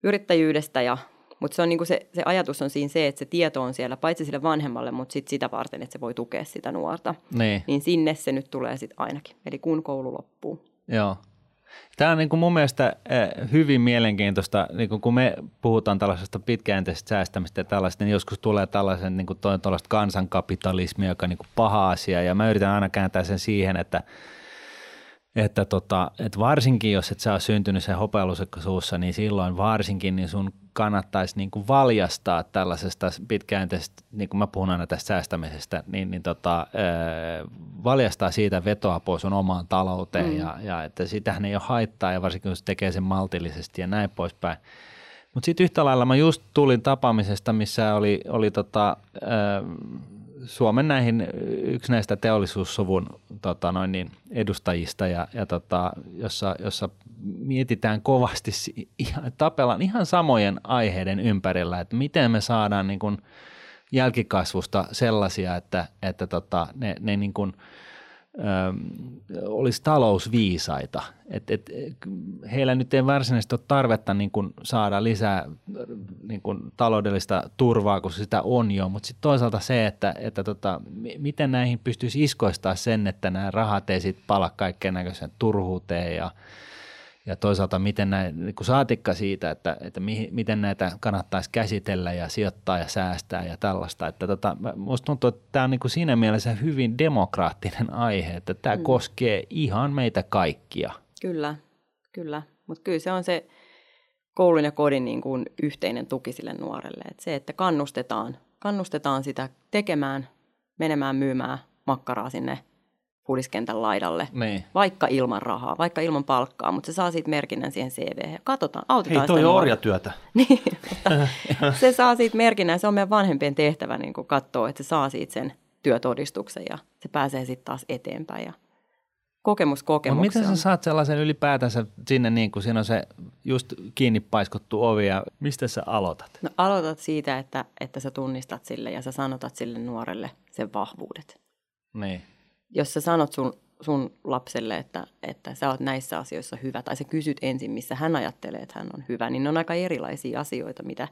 yrittäjyydestä ja mutta se, on niinku se, se ajatus on siinä se, että se tieto on siellä paitsi sille vanhemmalle, mutta sit sitä varten, että se voi tukea sitä nuorta. Niin, niin sinne se nyt tulee sitten ainakin, eli kun koulu loppuu. Joo. Tämä on niin kuin mun mielestä hyvin mielenkiintoista, niin kuin kun me puhutaan tällaisesta pitkäjänteisestä säästämistä ja tällaista, niin joskus tulee tällaisen niin kuin kansankapitalismi, joka on niin kuin paha asia ja mä yritän aina kääntää sen siihen, että että, tota, että varsinkin jos et sä ole syntynyt sen hopealusikko suussa, niin silloin varsinkin niin sun kannattaisi niin kuin valjastaa tällaisesta pitkäjänteisestä, niin kuin mä puhun aina tästä säästämisestä, niin, niin tota, valjastaa siitä vetoa pois sun omaan talouteen mm. ja, ja että sitähän ei ole haittaa ja varsinkin jos tekee sen maltillisesti ja näin poispäin. Mutta sitten yhtä lailla mä just tulin tapaamisesta, missä oli, oli tota, Suomen näihin yksi näistä teollisuussuvun tota noin niin, edustajista, ja, ja tota, jossa, jossa mietitään kovasti, ihan, tapellaan ihan samojen aiheiden ympärillä, että miten me saadaan niin kuin jälkikasvusta sellaisia, että, että tota, ne, ne niin kuin – olisi talousviisaita. Et, et, heillä nyt ei varsinaisesti ole tarvetta niin kuin saada lisää niin kuin taloudellista turvaa, kun sitä on jo, mutta sitten toisaalta se, että, että tota, miten näihin pystyisi iskoistaa sen, että nämä rahat ei sitten pala kaikkeen näköiseen turhuuteen ja – ja toisaalta miten näin, kuin saatikka siitä, että, että mihin, miten näitä kannattaisi käsitellä ja sijoittaa ja säästää ja tällaista. Että tota, musta tuntuu, että tämä on niin kuin siinä mielessä hyvin demokraattinen aihe, että tämä mm. koskee ihan meitä kaikkia. Kyllä, kyllä. Mutta kyllä se on se koulun ja kodin niin kuin yhteinen tuki sille nuorelle. että se, että kannustetaan, kannustetaan sitä tekemään, menemään myymään makkaraa sinne puoliskentän laidalle, niin. vaikka ilman rahaa, vaikka ilman palkkaa, mutta se saa siitä merkinnän siihen CV. Katsotaan, autetaan Hei, toi on orjatyötä. niin, mutta se saa siitä merkinnän, se on meidän vanhempien tehtävä niin katsoa, että se saa siitä sen työtodistuksen ja se pääsee sitten taas eteenpäin ja kokemus kokemuksia. miten sä saat sellaisen ylipäätänsä sinne, niin kuin siinä on se just kiinni paiskottu ovi ja mistä sä aloitat? No aloitat siitä, että, että sä tunnistat sille ja sä sanotat sille nuorelle sen vahvuudet. Niin jos sä sanot sun, sun lapselle, että, että sä oot näissä asioissa hyvä, tai sä kysyt ensin, missä hän ajattelee, että hän on hyvä, niin ne on aika erilaisia asioita, mitä,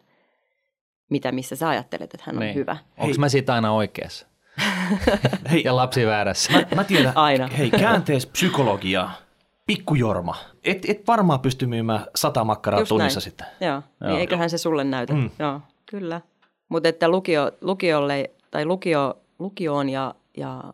mitä missä sä ajattelet, että hän on Niin. hyvä. Onko mä siitä aina oikeassa? Hei, Ja lapsi väärässä. mä, mä tiedän, Aina. hei, käänteispsykologia, pikkujorma. Et, et varmaan pysty myymään sata makkaraa Just tunnissa näin. sitten. Joo, Joo. niin eiköhän se sulle näytä. Mm. Joo, kyllä. Mutta että lukio, lukiolle, tai lukio, lukioon ja, ja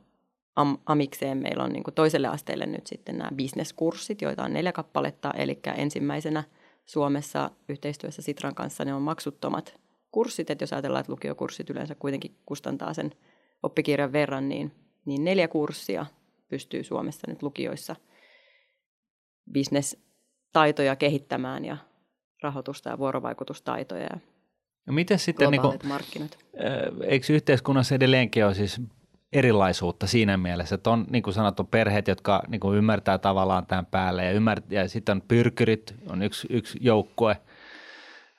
am, amikseen meillä on niin toiselle asteelle nyt sitten nämä bisneskurssit, joita on neljä kappaletta. Eli ensimmäisenä Suomessa yhteistyössä Sitran kanssa ne on maksuttomat kurssit. Että jos ajatellaan, että lukiokurssit yleensä kuitenkin kustantaa sen oppikirjan verran, niin, niin neljä kurssia pystyy Suomessa nyt lukioissa bisnestaitoja kehittämään ja rahoitusta ja vuorovaikutustaitoja ja No miten sitten, niin kuin, markkinat. eikö yhteiskunnassa edelleenkin ole siis erilaisuutta siinä mielessä, että on niin kuin sanottu perheet, jotka niin kuin ymmärtää tavallaan tämän päälle ja, ymmär- ja sitten on pyrkyrit, on yksi, yksi joukkue,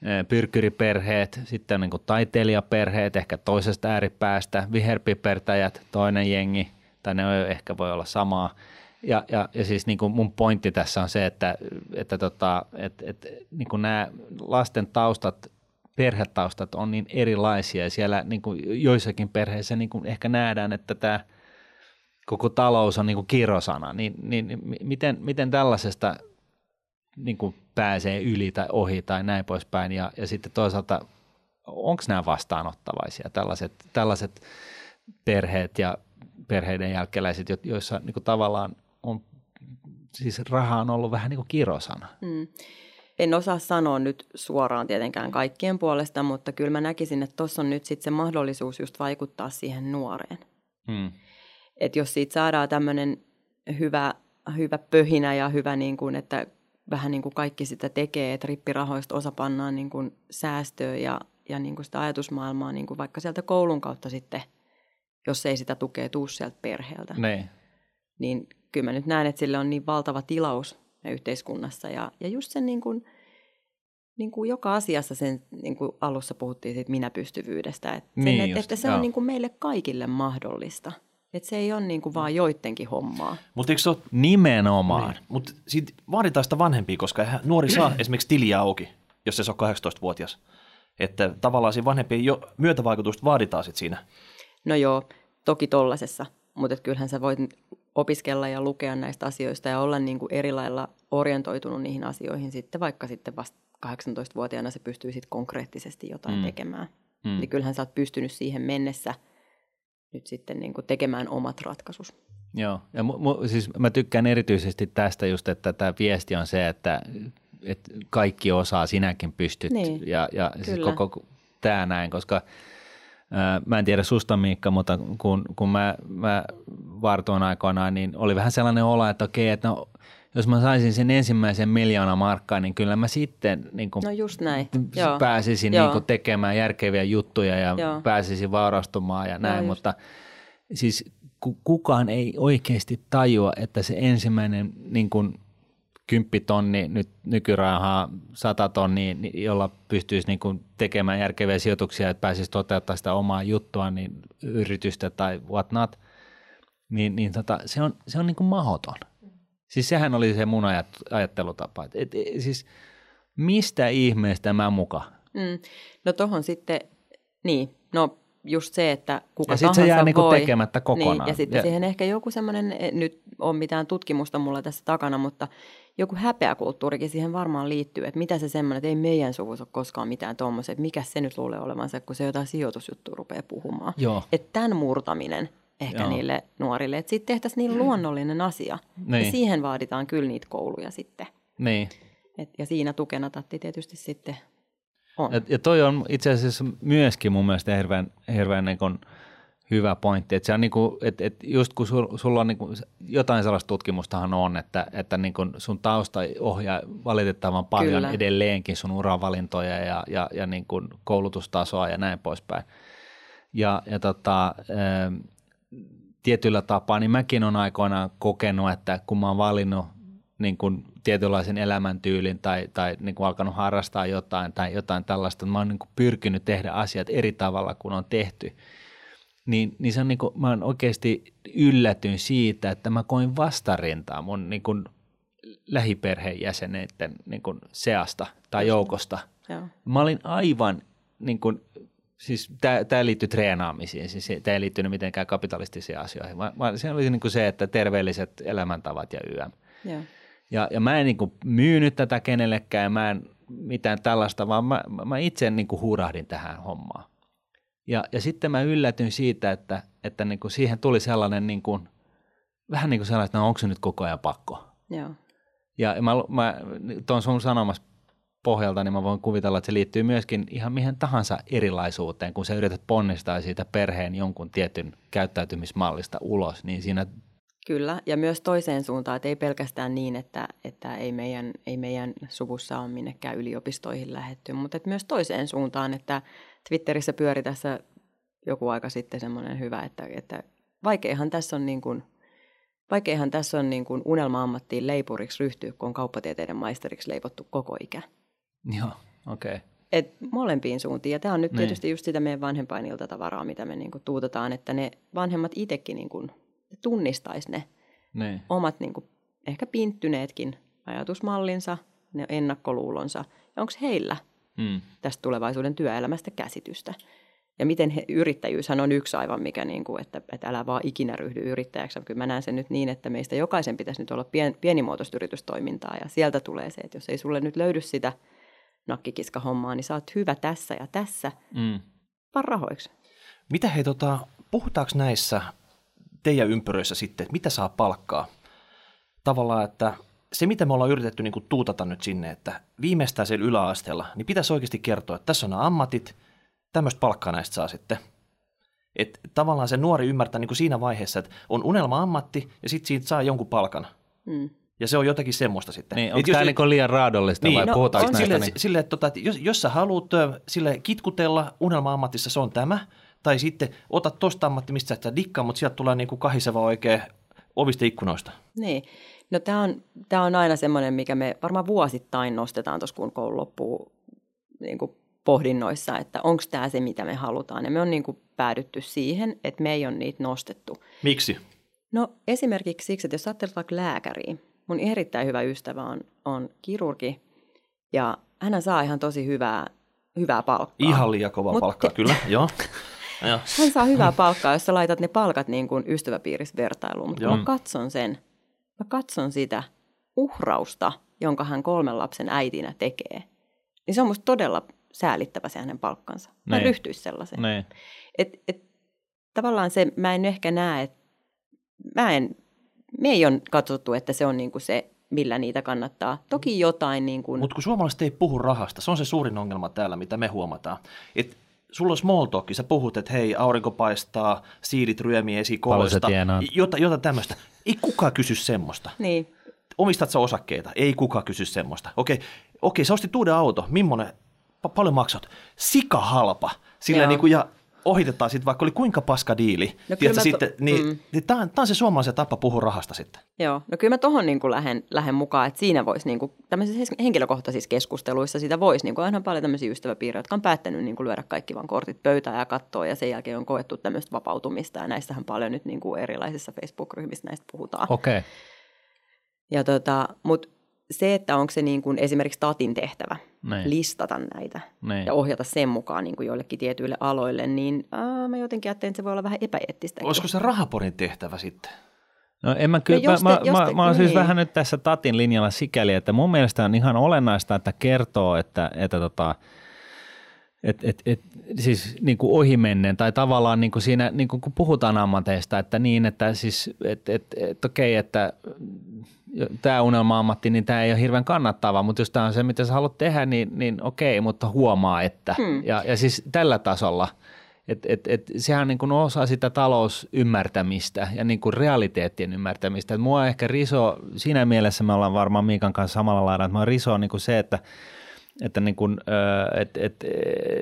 eh, pyrkyriperheet, sitten on niin kuin taiteilijaperheet, ehkä toisesta ääripäästä, viherpipertäjät, toinen jengi, tai ne on- ehkä voi olla samaa. Ja, ja, ja siis niin kuin mun pointti tässä on se, että, että tota, et, et, niin kuin nämä lasten taustat, perhetaustat on niin erilaisia ja siellä niin kuin joissakin perheissä niin kuin ehkä nähdään, että tämä koko talous on niin kuin kirosana, niin, niin niin mi- miten, miten tällaisesta niin kuin pääsee yli tai ohi tai näin poispäin ja, ja sitten toisaalta onko nämä vastaanottavaisia tällaiset, tällaiset perheet ja perheiden jälkeläiset, jo- joissa niin kuin tavallaan on, siis raha on ollut vähän niin kuin kirosana. Mm. En osaa sanoa nyt suoraan tietenkään kaikkien puolesta, mutta kyllä mä näkisin, että tuossa on nyt sitten se mahdollisuus just vaikuttaa siihen nuoreen. Hmm. Että jos siitä saadaan tämmöinen hyvä, hyvä pöhinä ja hyvä, niin kuin, että vähän niin kuin kaikki sitä tekee, että rippirahoista osa pannaan niin kuin säästöön ja, ja niin kuin sitä ajatusmaailmaa niin kuin vaikka sieltä koulun kautta sitten, jos ei sitä tukea tuu sieltä perheeltä. Niin. niin kyllä mä nyt näen, että sille on niin valtava tilaus yhteiskunnassa. Ja, ja just sen niin kuin, niin kuin joka asiassa sen, niin kuin alussa puhuttiin siitä minäpystyvyydestä, että, sen, Niin että, just, että se joo. on niin kuin meille kaikille mahdollista. Että se ei ole niin kuin vaan joidenkin hommaa. Mutta eikö se ole Nimenomaan. Niin. Mutta siitä vaaditaan sitä vanhempia, koska eihän nuori saa esimerkiksi tiliä auki, jos se on 18-vuotias. Että tavallaan siinä vanhempien jo myötävaikutusta vaaditaan sit siinä. No joo, toki tollasessa, mutta kyllähän sä voit opiskella ja lukea näistä asioista ja olla niin kuin eri lailla orientoitunut niihin asioihin sitten, vaikka sitten vasta 18-vuotiaana se pystyy sitten konkreettisesti jotain Mm. tekemään. Mm. Niin kyllähän sä oot pystynyt siihen mennessä nyt sitten niin kuin tekemään omat ratkaisus. Joo, ja mu, mu, siis mä tykkään erityisesti tästä just, että tämä viesti on se, että, että kaikki osaa, sinäkin pystyt Niin, ja, ja siis koko tämä näin, koska mä en tiedä susta Miikka, mutta kun, kun mä, mä vartoin aikoinaan, niin oli vähän sellainen olo, että okei, että no, jos mä saisin sen ensimmäisen miljoona markkaa, niin kyllä mä sitten niin kuin No just näin. Pääsisin Joo. niin kuin tekemään järkeviä juttuja ja Joo. pääsisin vaurastumaan ja näin, just. mutta siis ku- kukaan ei oikeasti tajua, että se ensimmäinen niin kuin kymppitonni nyt nykyrahaa, sata tonnia, jolla pystyisi niin kuin tekemään järkeviä sijoituksia, että pääsisi toteuttamaan sitä omaa juttua, niin yritystä tai what not, niin, niin tota, se on, se on niin kuin mahdoton. Siis sehän oli se mun ajat, ajattelutapa. Et, et, siis mistä ihmeestä mä muka? Mm. No tohon sitten, niin, no just se, että kuka Ja sit se tahansa jää niinku voi. tekemättä kokonaan. Niin, ja sitten siihen ehkä joku semmoinen, eh, nyt on mitään tutkimusta mulla tässä takana, mutta joku häpeäkulttuurikin siihen varmaan liittyy, että mitä se semmoinen, että ei meidän suvussa ole koskaan mitään tuommoista, että mikä se nyt luulee olevansa, kun se jotain sijoitusjuttua rupeaa puhumaan. Joo. Että tämän murtaminen ehkä Joo. Niille nuorille, että siitä tehtäisiin niin luonnollinen asia. Niin. Ja siihen vaaditaan kyllä niitä kouluja sitten. Niin. Et, ja siinä tukena Tatti tietysti sitten on. Ja, ja toi on itse asiassa myöskin mun mielestä hirveän, hirveän niin kuin hyvä pointti, että se on niin kuin, että, että just kun sul, sulla on niin kuin, jotain sellaista tutkimustahan on, että, että niin kuin sun tausta ohjaa valitettavan paljon Kyllä. edelleenkin sun uravalintoja ja, ja, ja niin kuin koulutustasoa ja näin poispäin. Ja, ja tota, ähm, tietyllä tapaa, niin mäkin olen aikoinaan kokenut, että kun mä oon valinnut niin kuin tietynlaisen elämäntyylin tai, tai niin kuin alkanut harrastaa jotain tai jotain tällaista, mä oon niin kuin pyrkinyt tehdä asiat eri tavalla kuin on tehty, niin, niin se on niin kuin, mä oon oikeasti yllätyin siitä, että mä koin vastarintaa mun niin kuin lähiperheenjäseneiden niin kuin seasta tai joukosta. Joo. Mä olin aivan niin kuin, siis tämä liittyy treenaamisiin, siis tämä ei liittynyt mitenkään kapitalistisiin asioihin, vaan, vaan se oli niin kuin se, että terveelliset elämäntavat ja YM. Joo. Ja, ja mä en niin kuin myynyt tätä kenellekään ja mä en mitään tällaista, vaan mä, mä itse niin kuin huurahdin tähän hommaan. Ja, ja sitten mä yllätyin siitä, että, että niin kuin siihen tuli sellainen niin kuin, vähän niin kuin sellainen, että no onko se nyt koko ajan pakko. Joo. Ja mä, mä tuon sun sanomassa pohjalta, niin mä voin kuvitella, että se liittyy myöskin ihan mihin tahansa erilaisuuteen, kun sä yrität ponnistaa siitä perheen jonkun tietyn käyttäytymismallista ulos, niin siinä Kyllä, ja myös toiseen suuntaan, että ei pelkästään niin, että, että ei, meidän, ei meidän suvussa ole minnekään yliopistoihin lähetty, mutta että myös toiseen suuntaan, että Twitterissä pyöri tässä joku aika sitten semmoinen hyvä, että, että vaikeahan tässä on niin kuin, vaikeahan tässä on niin kuin unelma-ammattiin leipuriksi ryhtyä, kun on kauppatieteiden maisteriksi leivottu koko ikä. Joo, okei. Okay. Et molempiin suuntiin. Ja tämä on nyt niin. tietysti just sitä meidän vanhempainilta tavaraa, mitä me niinku tuutetaan, että ne vanhemmat itsekin niinku, tunnistaisi ne niin. omat niinku, ehkä pinttyneetkin ajatusmallinsa, ne ennakkoluulonsa. Ja onko heillä mm. tästä tulevaisuuden työelämästä käsitystä? Ja miten he, yrittäjyyshän on yksi aivan mikä, niin kuin, että, että älä vaan ikinä ryhdy yrittäjäksi. Kyllä mä näen sen nyt niin, että meistä jokaisen pitäisi nyt olla pien, pienimuotoista yritystoimintaa. Ja sieltä tulee se, että jos ei sulle nyt löydy sitä – nakkikiska-hommaa, niin sä oot hyvä tässä ja tässä, mm. vaan rahoiksi. Mitä hei, tota, puhutaanko näissä teidän ympyröissä sitten, että mitä saa palkkaa? Tavallaan, että se mitä me ollaan yritetty niin kuin tuutata nyt sinne, että viimeistään siellä yläasteella, niin pitäisi oikeasti kertoa, että tässä on nämä ammatit, tämmöistä palkkaa näistä saa sitten. Että tavallaan se nuori ymmärtää niin kuin siinä vaiheessa, että on unelma-ammatti ja sitten siitä saa jonkun palkan. Mm. Ja se on jotakin semmoista sitten. Niin, onko tämä niin liian raadollista niin, vai no, puhutaanko näistä? Sille, niin? sille, että, tota, että jos, jos sä haluat sille kitkutella unelma-ammatissa, se on tämä. Tai sitten otat tosta ammatti, mistä sä et dikkaa, mutta sieltä tulee niin kuin kahiseva oikein ovista ikkunoista. Niin. No tämä on, tämä on aina semmoinen, mikä me varmaan vuosittain nostetaan tuossa, kun koulu loppuu niin kuin pohdinnoissa, että onko tämä se, mitä me halutaan. Ja me on niin kuin päädytty siihen, että me ei ole niitä nostettu. Miksi? No esimerkiksi siksi, että jos ajattelet vaikka lääkäriä, mun erittäin hyvä ystävä on, on kirurgi ja hän saa ihan tosi hyvää, hyvää palkkaa. Ihan liian kovaa Mut palkkaa, te... kyllä, joo. Hän saa hyvää palkkaa, jos sä laitat ne palkat niin kuin ystäväpiirissä vertailuun, mutta mä katson sen, mä katson sitä uhrausta, jonka hän kolmen lapsen äitinä tekee. Niin se on musta todella säälittävä se hänen palkkansa. Mä niin. ryhtyisi sellaiseen. Niin. Et, et, tavallaan se, mä en ehkä näe, että mä en me ei ole katsottu, että se on niin kuin se, millä niitä kannattaa. Toki jotain niin kuin... Mutta kun suomalaiset ei puhu rahasta, se on se suurin ongelma täällä, mitä me huomataan. Et sulla on small talk, sä puhut, että hei, aurinko paistaa, siidit ryömii esikoista, jota, jota tämmöistä. Ei kukaan kysy semmoista. Niin. Omistat sä osakkeita? Ei kukaan kysy semmoista. Okei, okei sä ostit uuden auto, millainen, paljon maksat? Sika halpa. Sillä niin kuin, ja ohitetaan sitten, vaikka oli kuinka paska diili. No Tiedätkö, sitten, to- niin, mm. niin tämä, on se suomalaisen tapa puhua rahasta sitten. Joo, no kyllä mä tuohon niin lähden, lähden mukaan, että siinä voisi niin kuin, tämmöisissä henkilökohtaisissa keskusteluissa sitä voisi, niin kuin, aina paljon tämmöisiä ystäväpiirejä, jotka on päättänyt niin kuin, lyödä kaikki vaan kortit pöytään ja katsoa ja sen jälkeen on koettu tämmöistä vapautumista ja näistähän paljon nyt niin kuin erilaisissa Facebook-ryhmissä näistä puhutaan. Okei. Okay. Ja tota, mutta se, että onko se niin kuin esimerkiksi tatin tehtävä, Nein. listata näitä Nein. ja ohjata sen mukaan niin kuin joillekin tietyille aloille, niin ää, mä jotenkin ajattelen, että se voi olla vähän epäeettistä. Olisiko se rahaporin tehtävä sitten? No en mä kyllä, no mä, mä, mä, mä oon siis niin. vähän nyt tässä Tatin linjalla sikäli, että mun mielestä on ihan olennaista, että kertoo, että, että tota, et, et, et, siis niin kuin ohimennen tai tavallaan niin kuin siinä, niin kuin kun puhutaan ammateista, että niin, että siis, et, et, et, okei, että tämä unelma-ammatti, niin tämä ei ole hirveän kannattavaa, mutta jos tämä on se, mitä sä haluat tehdä, niin, niin okei, mutta huomaa, että. Hmm. Ja, ja siis tällä tasolla, että et, et, sehän niin kuin osa sitä talousymmärtämistä ja niin kuin realiteettien ymmärtämistä. Et mua ehkä riso, siinä mielessä me ollaan varmaan Miikan kanssa samalla lailla, että mä riso on niin kuin se, että – että niin kuin, et, et,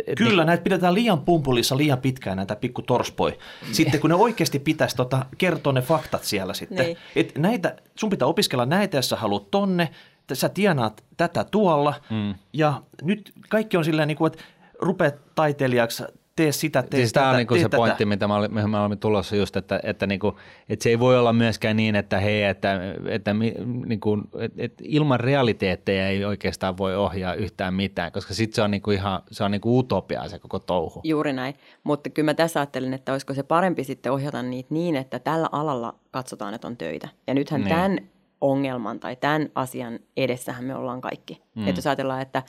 et, Kyllä, niin, näitä pidetään liian pumpulissa liian pitkään, näitä pikku torspoi. Sitten kun ne oikeasti pitäisi tota, kertoa ne faktat siellä sitten. Niin. Et näitä, sun pitää opiskella näitä, jos sä haluat tonne, sä tienaat tätä tuolla. Mm. Ja nyt kaikki on silleen, niin kuin, että rupeat taiteilijaksi tee sitä, tee siis tätä, tämä on niinku tee se tätä. pointti, mitä mä olin, mihin mä olin tulossa just, että, että, niinku, että se ei voi olla myöskään niin, että hei, että, että mi- niinku, et, et ilman realiteetteja ei oikeastaan voi ohjaa yhtään mitään, koska sitten se on niinku ihan se on niinku utopiaa se koko touhu. Juuri näin. Mutta kyllä mä tässä ajattelin, että olisiko se parempi sitten ohjata niitä niin, että tällä alalla katsotaan, että on töitä. Ja nythän Niin. niin. tämän ongelman tai tämän asian edessähän me ollaan kaikki. Mm. Että jos ajatellaan, että,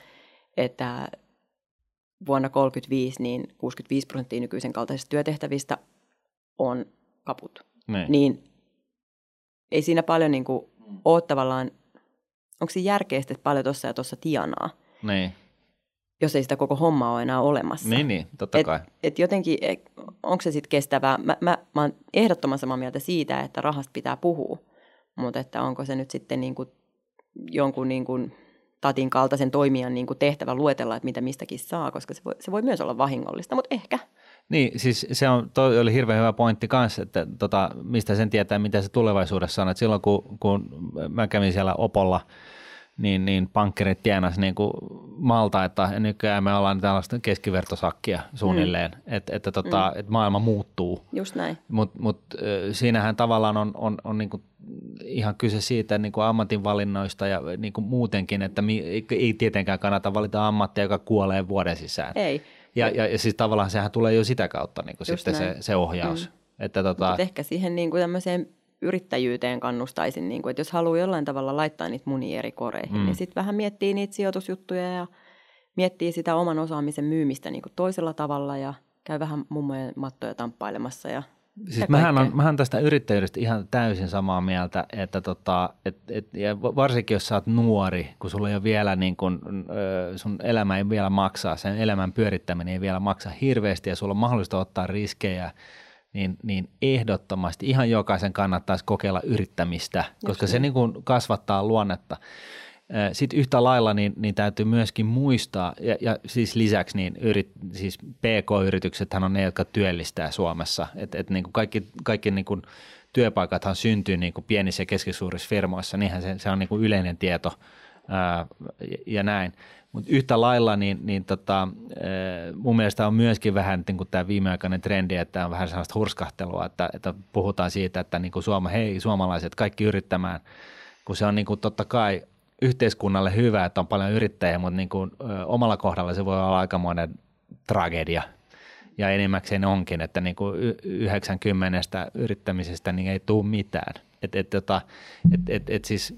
että vuonna 1935 niin 65 prosenttia nykyisen kaltaisista työtehtävistä on kaput. Niin. Niin ei siinä paljon niin kuin ole tavallaan, onko se järkeä sitten, että paljon tuossa ja tuossa tienaa, Niin. jos ei sitä koko hommaa ole enää olemassa. niin, niin, totta Et, kai. et jotenkin, et, onko se sitten kestävää? Mä, mä, mä oon ehdottoman samaa mieltä siitä, että rahasta pitää puhua, mutta että onko se nyt sitten niin kuin jonkun niin kuin tatin kaltaisen toimijan niin kuin tehtävä luetella, että mitä mistäkin saa, koska se voi, se voi myös olla vahingollista, mutta ehkä. Niin, siis se on, toi oli hirveän hyvä pointti kanssa, että tota, mistä sen tietää, mitä se tulevaisuudessa on. Et silloin kun, kun mä kävin siellä Opolla, niin, niin pankkerit tienas niin kuin maltaita ja nykyään me ollaan tällaista keskivertosakkia suunnilleen, mm. että, että, tota, mm. että maailma muuttuu. Just näin. Mutta mut, siinähän tavallaan on, on, on niinku ihan kyse siitä niinku ammatinvalinnoista ja niinku muutenkin, että ei, tietenkään kannata valita ammattia, joka kuolee vuoden sisään. Ei. Ja, ja, ja siis tavallaan sehän tulee jo sitä kautta niinku Just sitten se, näin. se ohjaus. Mm. Että tota, ehkä siihen niin kuin tämmöiseen yrittäjyyteen kannustaisin, niin kuin, että jos haluaa jollain tavalla laittaa niitä munia eri koreihin, Mm. mm. niin sitten vähän miettii niitä sijoitusjuttuja ja miettii sitä oman osaamisen myymistä niin kuin toisella tavalla ja käy vähän mummojen mattoja tamppailemassa. Ja Siis mähän on, mähän tästä yrittäjyydestä ihan täysin samaa mieltä, että tota, et, et, ja varsinkin jos sä oot nuori, kun sulla ei ole vielä niin kun, sun elämä ei vielä maksaa, sen elämän pyörittäminen ei vielä maksa hirveästi ja sulla on mahdollista ottaa riskejä, niin, niin ehdottomasti ihan jokaisen kannattaisi kokeilla yrittämistä, koska se niin kun kasvattaa luonnetta. Sitten yhtä lailla niin, niin täytyy myöskin muistaa, ja, ja siis lisäksi niin yrit, siis PK-yrityksethän on ne, jotka työllistää Suomessa. Et, et niin kuin kaikki kaikki niin kuin työpaikathan syntyy niin kuin pienissä ja keskisuurissa firmoissa, niinhän se, se on niin kuin yleinen tieto ää, ja näin. Mutta yhtä lailla niin, niin tota, ää, mun mielestä on myöskin vähän niin kuin tämä viimeaikainen trendi, että on vähän sellaista hurskahtelua, että, että puhutaan siitä, että niin kuin Suoma, hei suomalaiset kaikki yrittämään, kun se on niin kuin totta kai yhteiskunnalle hyvä, että on paljon yrittäjiä, mutta niin kuin, ö, omalla kohdalla se voi olla aikamoinen tragedia. Ja enimmäkseen onkin, että niin kuin y- 90 yrittämisestä niin ei tule mitään. Et, et, tota, et, et, et siis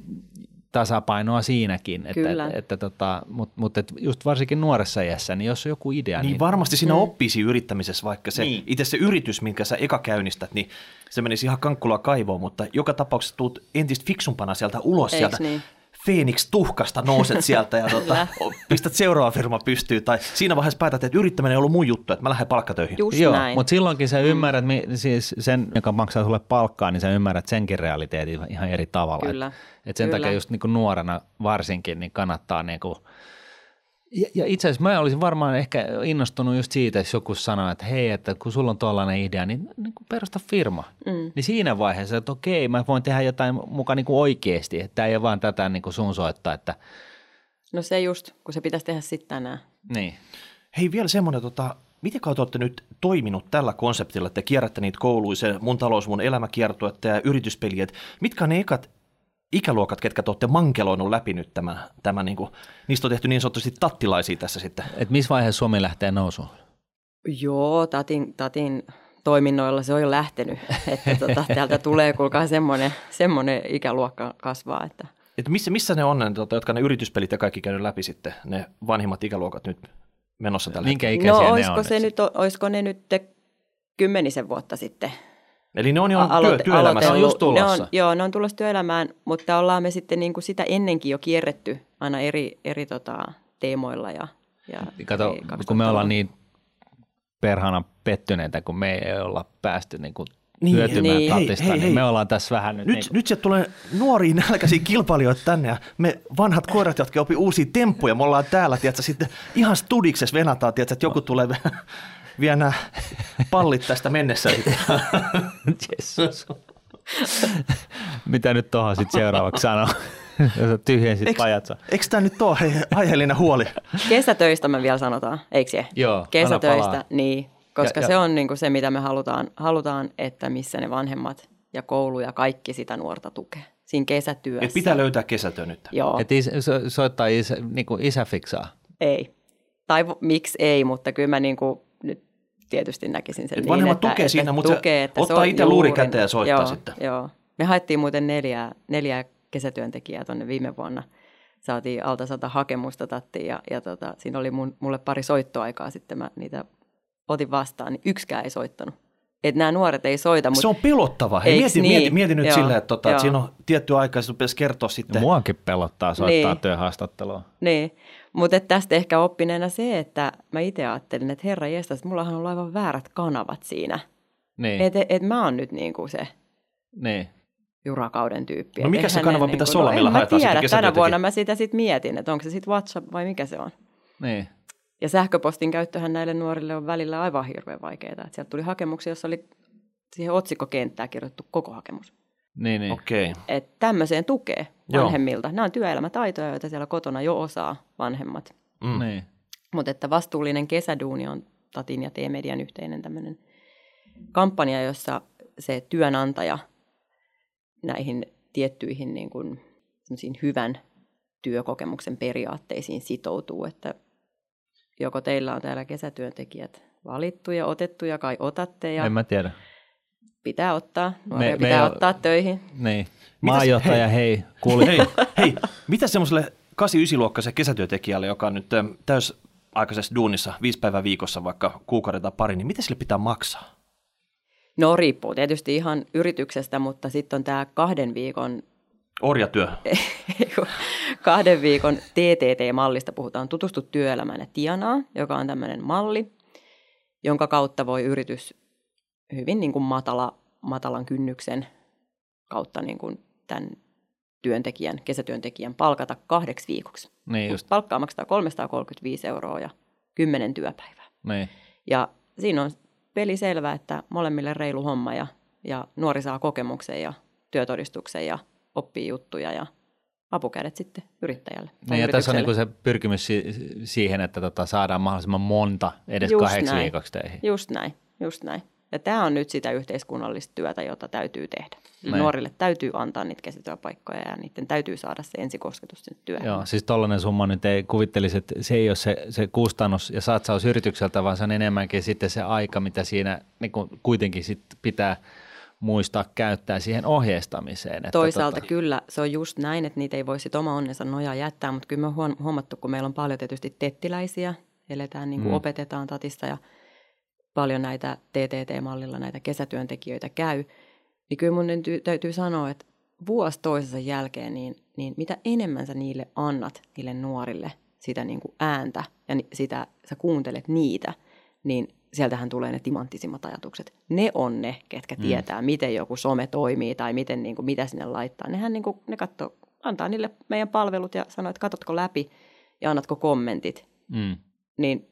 tasapainoa siinäkin, että, Kyllä. että, että tota, mutta mut et just varsinkin nuoressa iässä, niin jos on joku idea, Niin niin, varmasti siinä mm. oppisi yrittämisessä, vaikka se Niin. niin. itse se yritys, minkä sä eka käynnistät, niin se menisi ihan kankkulaa kaivoon, mutta joka tapauksessa tuut entistä fiksumpana sieltä ulos Eiks sieltä. niin? Phoenix tuhkasta nouset sieltä ja tota, pistät seuraava firma pystyyn. Tai siinä vaiheessa päätät, että yrittäminen ei ollut mun juttu, että mä lähden palkkatöihin. just Joo, näin. mutta silloinkin sä ymmärrät, mi- siis sen, joka maksaa sulle palkkaa, niin sä ymmärrät senkin realiteetin ihan eri tavalla. Kyllä, Et, et sen kyllä. takia just niin kuin nuorena varsinkin, niin kannattaa niin kuin, ja, ja itse asiassa mä olisin varmaan ehkä innostunut just siitä, jos joku sanoo, että hei, että kun sulla on tuollainen idea, niin, niin kuin perusta firma. Mm. Niin siinä vaiheessa, että okei, mä voin tehdä jotain mukaan niin kuin oikeasti, että ei ole vaan tätä niin kuin sun soittaa, että No se just, kun se pitäisi tehdä sitten tänään. niin. Hei vielä semmoinen, tota, miten kautta olette nyt toiminut tällä konseptilla, että te kierrätte niitä kouluissa, mun talous, mun elämä kiertuetta ja yrityspeliä, että mitkä on ne ekat ikäluokat, ketkä te olette mankeloinut läpi nyt tämän, tämän niin kuin, niistä on tehty niin sanotusti tattilaisia tässä sitten. Että missä vaiheessa Suomi lähtee nousuun? Joo, tatin, tatin toiminnoilla se on jo lähtenyt. Että tota, täältä tulee, kuulkaa, semmoinen, semmoinen ikäluokka kasvaa. Että Että missä, missä ne on ne, tota, jotka ne yrityspelit ja kaikki käynyt läpi sitten, ne vanhimmat ikäluokat nyt menossa tällä Minkä hetkellä? ikäisiä no, ne olisiko, on? se nyt, olisiko ne nyt kymmenisen vuotta sitten Eli ne on jo aloite- työ, työelämässä. on aloitellut. just tulossa. Ne on, joo, ne on tulossa työelämään, mutta ollaan me sitten niin kuin sitä ennenkin jo kierretty aina eri, eri tota, teemoilla. Ja, ja Kato, eri kun me ollaan 2000-luvun. niin perhana pettyneitä, kun me ei olla päästy niin kuin Niin, hyötymään niin. Hei, tatista, hei, niin hei. me ollaan tässä vähän nyt, Nyt, niin kuin, nyt sieltä tulee nuoria nälkäisiä kilpailijoita tänne ja me vanhat koirat, jotka opi uusia temppuja, me ollaan täällä, tiedätkö, sitten ihan studikses venataan, tiedätkö, että joku tulee vie- nämä pallit tästä mennessä. Mitä nyt tuohon sitten seuraavaksi sanoo? Jos tyhjensit Eiks- pajatsa. Eikö tämä nyt ole hei, aiheellinen huoli? Kesätöistä me vielä sanotaan, eikö se? Joo, Kesätöistä, niin koska Ja- se ja- on niin kuin se, mitä me halutaan, halutaan, että missä ne vanhemmat ja koulu ja kaikki sitä nuorta tukee. Siinä kesätyössä. Et pitää löytää kesätyö nyt. Joo, Että isä, so, soittaa isä, niin kuin isä fiksaa. ei. Tai miksi ei, mutta kyllä mä niin kuin nyt tietysti näkisin sen Et niin, vanhemmat että, tukee että siinä, mutta tukee, että se ottaa itse luuri käteen ja soittaa joo, sitten. Joo. Me haettiin muuten neljää, neljää kesätyöntekijää tuonne viime vuonna. Saatiin alta sata hakemusta tattiin ja, ja tota, siinä oli mun, mulle pari soittoaikaa sitten mä niitä otin vastaan, niin yksikään ei soittanut. Että nämä nuoret ei soita, mutta Se on pelottava. Hei, mieti, niin? mieti, mieti nyt Joo, silleen, että, tota, että siinä on tietty aika, ja pitäisi kertoa sitten. Muakin pelottaa soittaa Niin. työhaastattelua. Niin, mutta tästä ehkä oppineena se, että mä itse ajattelin, että herra jestas, mullahan on aivan väärät kanavat siinä. Niin, Että et mä oon nyt niinku se niin. jurakauden tyyppi. No Et mikä se kanava ne pitäisi niinku- olla, no millä haetaan sitä tiedä, tänä kesätyöntekijää? vuonna mä sitä sitten mietin, että onko se sitten WhatsApp vai mikä se on. niin. Ja sähköpostin käyttöhän näille nuorille on välillä aivan hirveän vaikeaa. Että sieltä tuli hakemuksia, jossa oli siihen otsikkokenttään kirjoitettu koko hakemus. Niin, niin. Okei. Okay. Että tämmöiseen tukee Joo. vanhemmilta. Nämä on työelämätaitoja, joita siellä kotona jo osaa vanhemmat. Mm. niin. Mutta että vastuullinen kesäduuni on Tatin ja T-median yhteinen tämmöinen kampanja, jossa se työnantaja näihin tiettyihin niin kuin, semmoisiin hyvän työkokemuksen periaatteisiin sitoutuu, että joko teillä on täällä kesätyöntekijät valittuja, otettuja, kai otatte ja En mä tiedä. Pitää ottaa, nuoria Me- me pitää ei oo- ottaa töihin. Niin. Maajohtaja, hei, kuulit? Hei, hei, mitä semmoiselle 8-9-luokkaiselle kesätyöntekijälle, joka on nyt ähm, täysaikaisessa duunissa viisi päivää viikossa, vaikka kuukauden tai pari, niin mitä sille pitää maksaa? No riippuu tietysti ihan yrityksestä, mutta sitten on tämä kahden viikon Orjatyö. Kahden viikon TTT-mallista puhutaan tutustu työelämään ja tienaa, joka on tämmöinen malli, jonka kautta voi yritys hyvin niin kuin matala, matalan kynnyksen kautta niin kuin tämän työntekijän, kesätyöntekijän palkata kahdeksi viikoksi. Niin just, Palkkaa maksaa 335 euroa ja 10 työpäivää. niin. Ja siinä on peli selvä, että molemmille reilu homma ja, ja nuori saa kokemuksen ja työtodistuksen ja oppii juttuja ja apukädet sitten yrittäjälle. Niin, ja tässä on niinku se pyrkimys si- siihen, että tota saadaan mahdollisimman monta edes Just kahdeksi näin. viikoksi töihin. Just näin, just näin. Ja tämä on nyt sitä yhteiskunnallista työtä, jota täytyy tehdä. Näin. nuorille täytyy antaa niitä kesätyöpaikkoja ja niiden täytyy saada se ensikosketus sinne työhön. Joo, siis tollainen summa nyt ei kuvittelisi, että se ei ole se, se kustannus ja satsaus yritykseltä, vaan se on enemmänkin sitten se aika, mitä siinä niin kuin kuitenkin sit pitää muistaa käyttää siihen ohjeistamiseen. Että Toisaalta tota, kyllä se on just näin, että niitä ei voi sit oma onnensa nojaa jättää, mutta kyllä me on huom- huomattu, kun meillä on paljon tietysti tettiläisiä, eletään niin kuin Mm. mm. opetetaan tatista ja paljon näitä TTT-mallilla näitä kesätyöntekijöitä käy, niin kyllä mun täytyy, sanoa, että vuosi toisensa jälkeen, niin, niin mitä enemmän sä niille annat, niille nuorille, sitä niin kuin ääntä ja sitä, sä kuuntelet niitä, niin sieltähän tulee ne timanttisimmat ajatukset. Ne on ne, ketkä Mm. tietää, miten joku some toimii tai miten, niin kuin, mitä sinne laittaa. Nehän niin kuin, ne katsoo, antaa niille meidän palvelut ja sanoo, että katsotko läpi ja annatko kommentit. Mm, Niin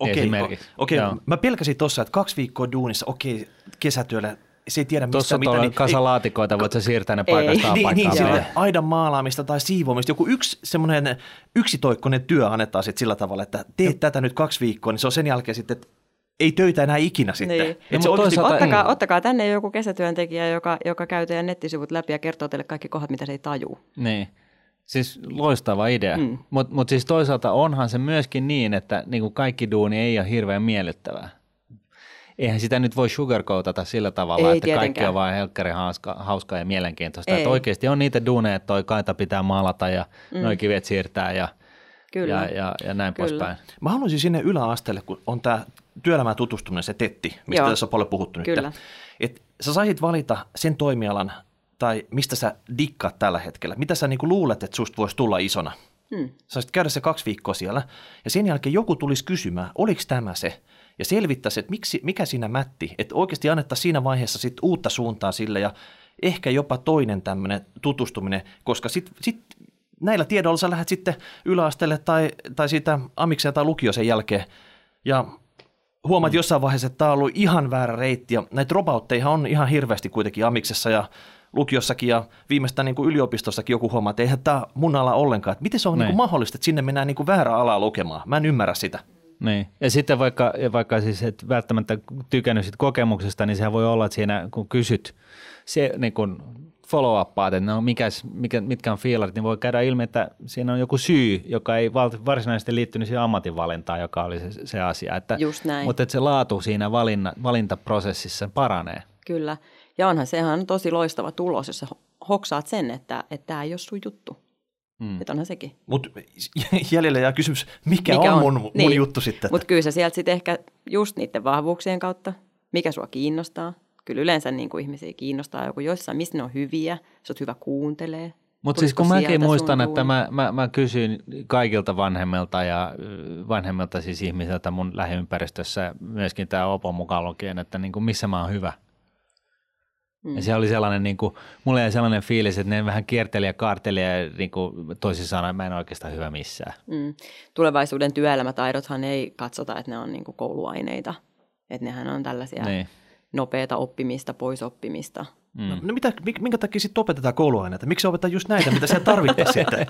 Okei, Esimerkiksi. okei. Joo. mä pelkäsin tuossa, että kaksi viikkoa duunissa, okei, kesätyöllä, se ei tiedä mistä Tuossa mitä. tuolla niin- kasa laatikoita, voit sä siirtää ne Ei. paikasta A niin, paikkaan niin sille aidan maalaamista tai siivoamista. Joku yksi semmoinen yksitoikkoinen työ annetaan sitten sillä tavalla, että teet tätä nyt kaksi viikkoa, niin se on sen jälkeen sitten, että ei töitä enää ikinä sitten. Niin. Et No, se mutta oikeasti- toisaalta- ottakaa, Mm. ottakaa tänne joku kesätyöntekijä, joka, joka käy teidän nettisivut läpi ja kertoo teille kaikki kohdat, mitä se ei tajuu. Niin. Siis loistava idea. Mm. Mutta mut siis toisaalta onhan se myöskin niin, että niinku kaikki duuni ei ole hirveän miellyttävää. Eihän sitä nyt voi sugarcoatata sillä tavalla, Ei että kaikki tietenkään. on vain helkkari hauska, hauskaa ja mielenkiintoista. Ei. Että oikeasti on niitä duuneja, että toi kaita pitää maalata ja mm. noi kivet siirtää ja, Kyllä. ja, ja, ja näin Kyllä. poispäin. Mä haluaisin sinne yläasteelle, kun on tämä työelämään tutustuminen, se TETTI, mistä Joo. tässä on paljon puhuttu nyt. Kyllä. Et sä saisit valita sen toimialan, tai mistä sä dikkaat tällä hetkellä. Mitä sä niinku luulet, että susta voisi tulla isona? Hmm. Saisit käydä se kaksi viikkoa siellä, ja sen jälkeen joku tulisi kysymään, oliko tämä se, ja selvittäisi, että miksi, mikä siinä mätti, että oikeasti annettaisiin siinä vaiheessa sit uutta suuntaa sille, ja ehkä jopa toinen tämmöinen tutustuminen, koska sit, sit näillä tiedoilla sä lähdet sitten yläasteelle tai, tai siitä amikseen tai lukio sen jälkeen, ja huomaat jossain vaiheessa, että tämä on ollut ihan väärä reitti, ja näitä roboutteja on ihan hirveästi kuitenkin amiksessa ja lukiossakin ja viimeistään niin kuin yliopistossakin joku huomaa, että eihän tämä mun ala ollenkaan. Että miten se on niin Näin. kuin mahdollista, että sinne mennään niin kuin väärä alaa lukemaan? Mä en ymmärrä sitä. Niin. Ja sitten vaikka, vaikka siis et välttämättä tykännyt sit kokemuksesta, niin sehän voi olla, että siinä kun kysyt se, niin kun follow upaat että no mikäs, mikä, mitkä on fiilarit, niin voi käydä ilmi, että siinä on joku syy, joka ei varsinaisesti liittynyt siihen ammatinvalintaan, joka oli se, se asia. Että, Just näin. Mutta että se laatu siinä valinna, valintaprosessissa paranee. Kyllä. Ja onhan sehän tosi loistava tulos, jos sä hoksaat sen, että tämä ei ole sun juttu. Mm. Että onhan sekin. Mutta jäljellä jää kysymys, mikä, mikä on, on mun, niin. mun juttu sitten? Mutta kyllä se sieltä sitten ehkä just niiden vahvuuksien kautta, mikä sua kiinnostaa. Kyllä yleensä niin kuin ihmisiä kiinnostaa joku jossain, missä ne on hyviä, sä oot hyvä kuuntelee. Mutta siis kun mäkin muistan, että mä, mä, mä kysyin kaikilta vanhemmilta ja vanhemmilta siis ihmisiltä mun lähiympäristössä, myöskin tämä Opo mukaan lukien, että niin kuin missä mä oon hyvä – Mm. Ja se oli sellainen, niin kuin, mulle jäi sellainen fiilis, että ne vähän kierteli ja kaarteli ja niin kuin, toisin sanoen mä en oikeastaan hyvä missään. Mm. Tulevaisuuden työelämätaidothan ei katsota, että ne on niin kuin kouluaineita. Että nehän on tällaisia niin. nopeata oppimista, poisoppimista. Mm. No, no mitä, minkä takia sitten opetetaan kouluaineita? Miksi opetetaan just näitä, mitä siellä tarvitsee sitten?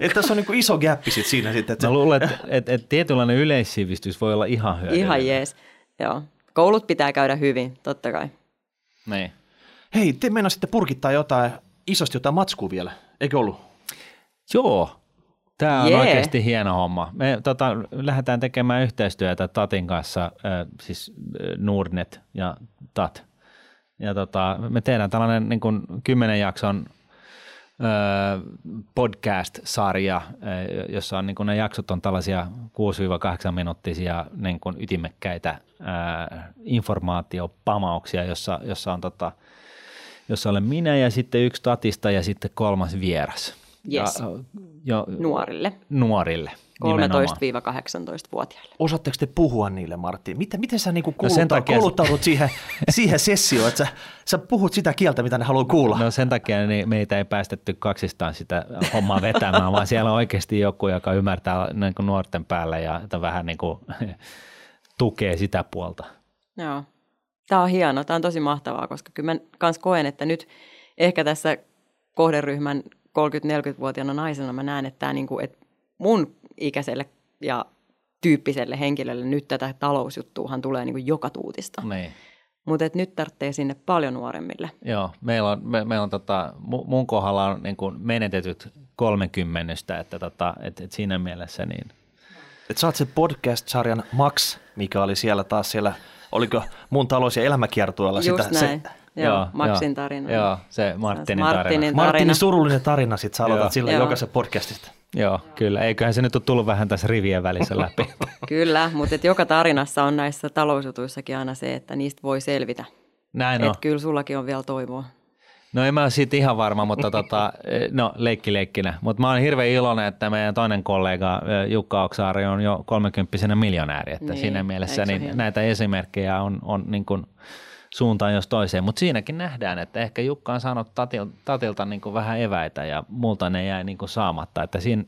Että tässä on niin kuin iso gäppi sit siinä sitten. Että Mä luulen, että et, et tietynlainen yleissivistys voi olla ihan hyödyllinen. Ihan jees, joo. Koulut pitää käydä hyvin, totta kai. Niin. Hei, te meinasitte purkittaa jotain, isosti jotain matskua vielä, eikö ollut? Joo, Tämä on yeah. oikeasti hieno homma. Me tota, lähdetään tekemään yhteistyötä Tatin kanssa, äh, siis Nordnet ja Tat. Ja tota, me tehdään tällainen niin kuin kymmenen jakson äh, podcast-sarja, äh, jossa on, niin kuin ne jaksot on tällaisia 6-8 minuuttisia niin kuin ytimekkäitä äh, informaatiopamauksia, jossa, jossa on tota, – jossa olen minä ja sitten yksi tatista ja sitten kolmas vieras. Yes. Ja, jo, nuorille. Nuorille. 13-18-vuotiaille. Osaatteko te puhua niille, Martti? Miten, miten sä niinku kuuluttaa, no takia... kouluttaudut siihen, siihen sessioon, että sä, sä puhut sitä kieltä, mitä ne haluaa kuulla? No sen takia niin meitä ei päästetty kaksistaan sitä hommaa vetämään, vaan siellä on oikeasti joku, joka ymmärtää niin kuin nuorten päälle ja vähän niin kuin, tukee sitä puolta. Joo. Tämä on hienoa, tämä on tosi mahtavaa, koska kyllä mä kans koen, että nyt ehkä tässä kohderyhmän 30-40-vuotiaana naisena mä näen, että, tämä niin kuin, että mun ikäiselle ja tyyppiselle henkilölle nyt tätä talousjuttuuhan tulee niin kuin joka tuutista. Niin. Mutta nyt tarvitsee sinne paljon nuoremmille. Joo, meillä on, me, meillä on tota, mun kohdalla on niin kuin menetetyt kolmekymmenystä, että tota, et, et siinä mielessä niin. Et sä oot se podcast-sarjan Max, mikä oli siellä taas siellä – oliko mun talous- ja elämäkiertueella Just sitä. Näin. Se, Joo, joo, Maxin tarina. Joo, se Martinin, Martinin tarina. Martinin surullinen tarina sit sä aloitat sillä jokaisen podcastista. Joo, kyllä. Eiköhän se nyt ole tullut vähän tässä rivien välissä läpi. kyllä, mutta et joka tarinassa on näissä talousjutuissakin aina se, että niistä voi selvitä. Näin on. kyllä sullakin on vielä toivoa. No en mä ole siitä ihan varma, mutta tota, no leikki leikkinä. Mutta mä oon hirveän iloinen, että meidän toinen kollega Jukka Oksaari on jo 30 miljonääri. Että niin, siinä mielessä niin näitä esimerkkejä on, on niin kuin suuntaan jos toiseen. Mutta siinäkin nähdään, että ehkä Jukka on saanut tatil, tatilta niin kuin vähän eväitä ja multa ne jäi niin kuin saamatta. Että siinä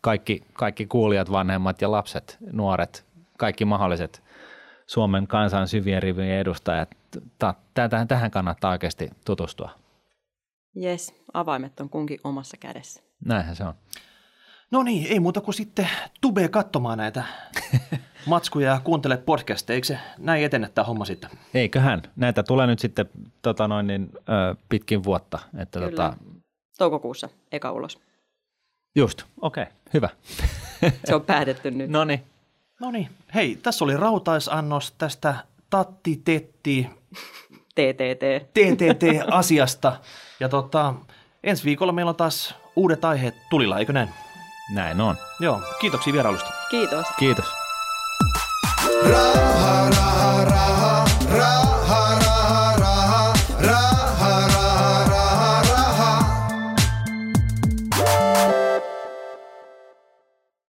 kaikki, kaikki kuulijat, vanhemmat ja lapset, nuoret, kaikki mahdolliset Suomen kansan syvien rivien edustajat, tähän kannattaa oikeasti tutustua. Jes, avaimet on kunkin omassa kädessä. Näinhän se on. No niin, ei muuta kuin sitten tubee katsomaan näitä matskuja ja kuuntele podcasteja. Eikö se näin etene tämä homma sitten? Eiköhän. Näitä tulee nyt sitten tota noin, niin, ö, pitkin vuotta. Että, Kyllä. Tota... Toukokuussa, eka ulos. Just, okei, okay, hyvä. se on päätetty nyt. No niin. No niin, hei, tässä oli rautaisannos tästä Tatti Tetti TTT. TTT-asiasta. Ja tota, ensi viikolla meillä on taas uudet aiheet tulilla, eikö näin? Näin on. Joo, kiitoksia vierailusta. Kiitos. Kiitos. Rauha,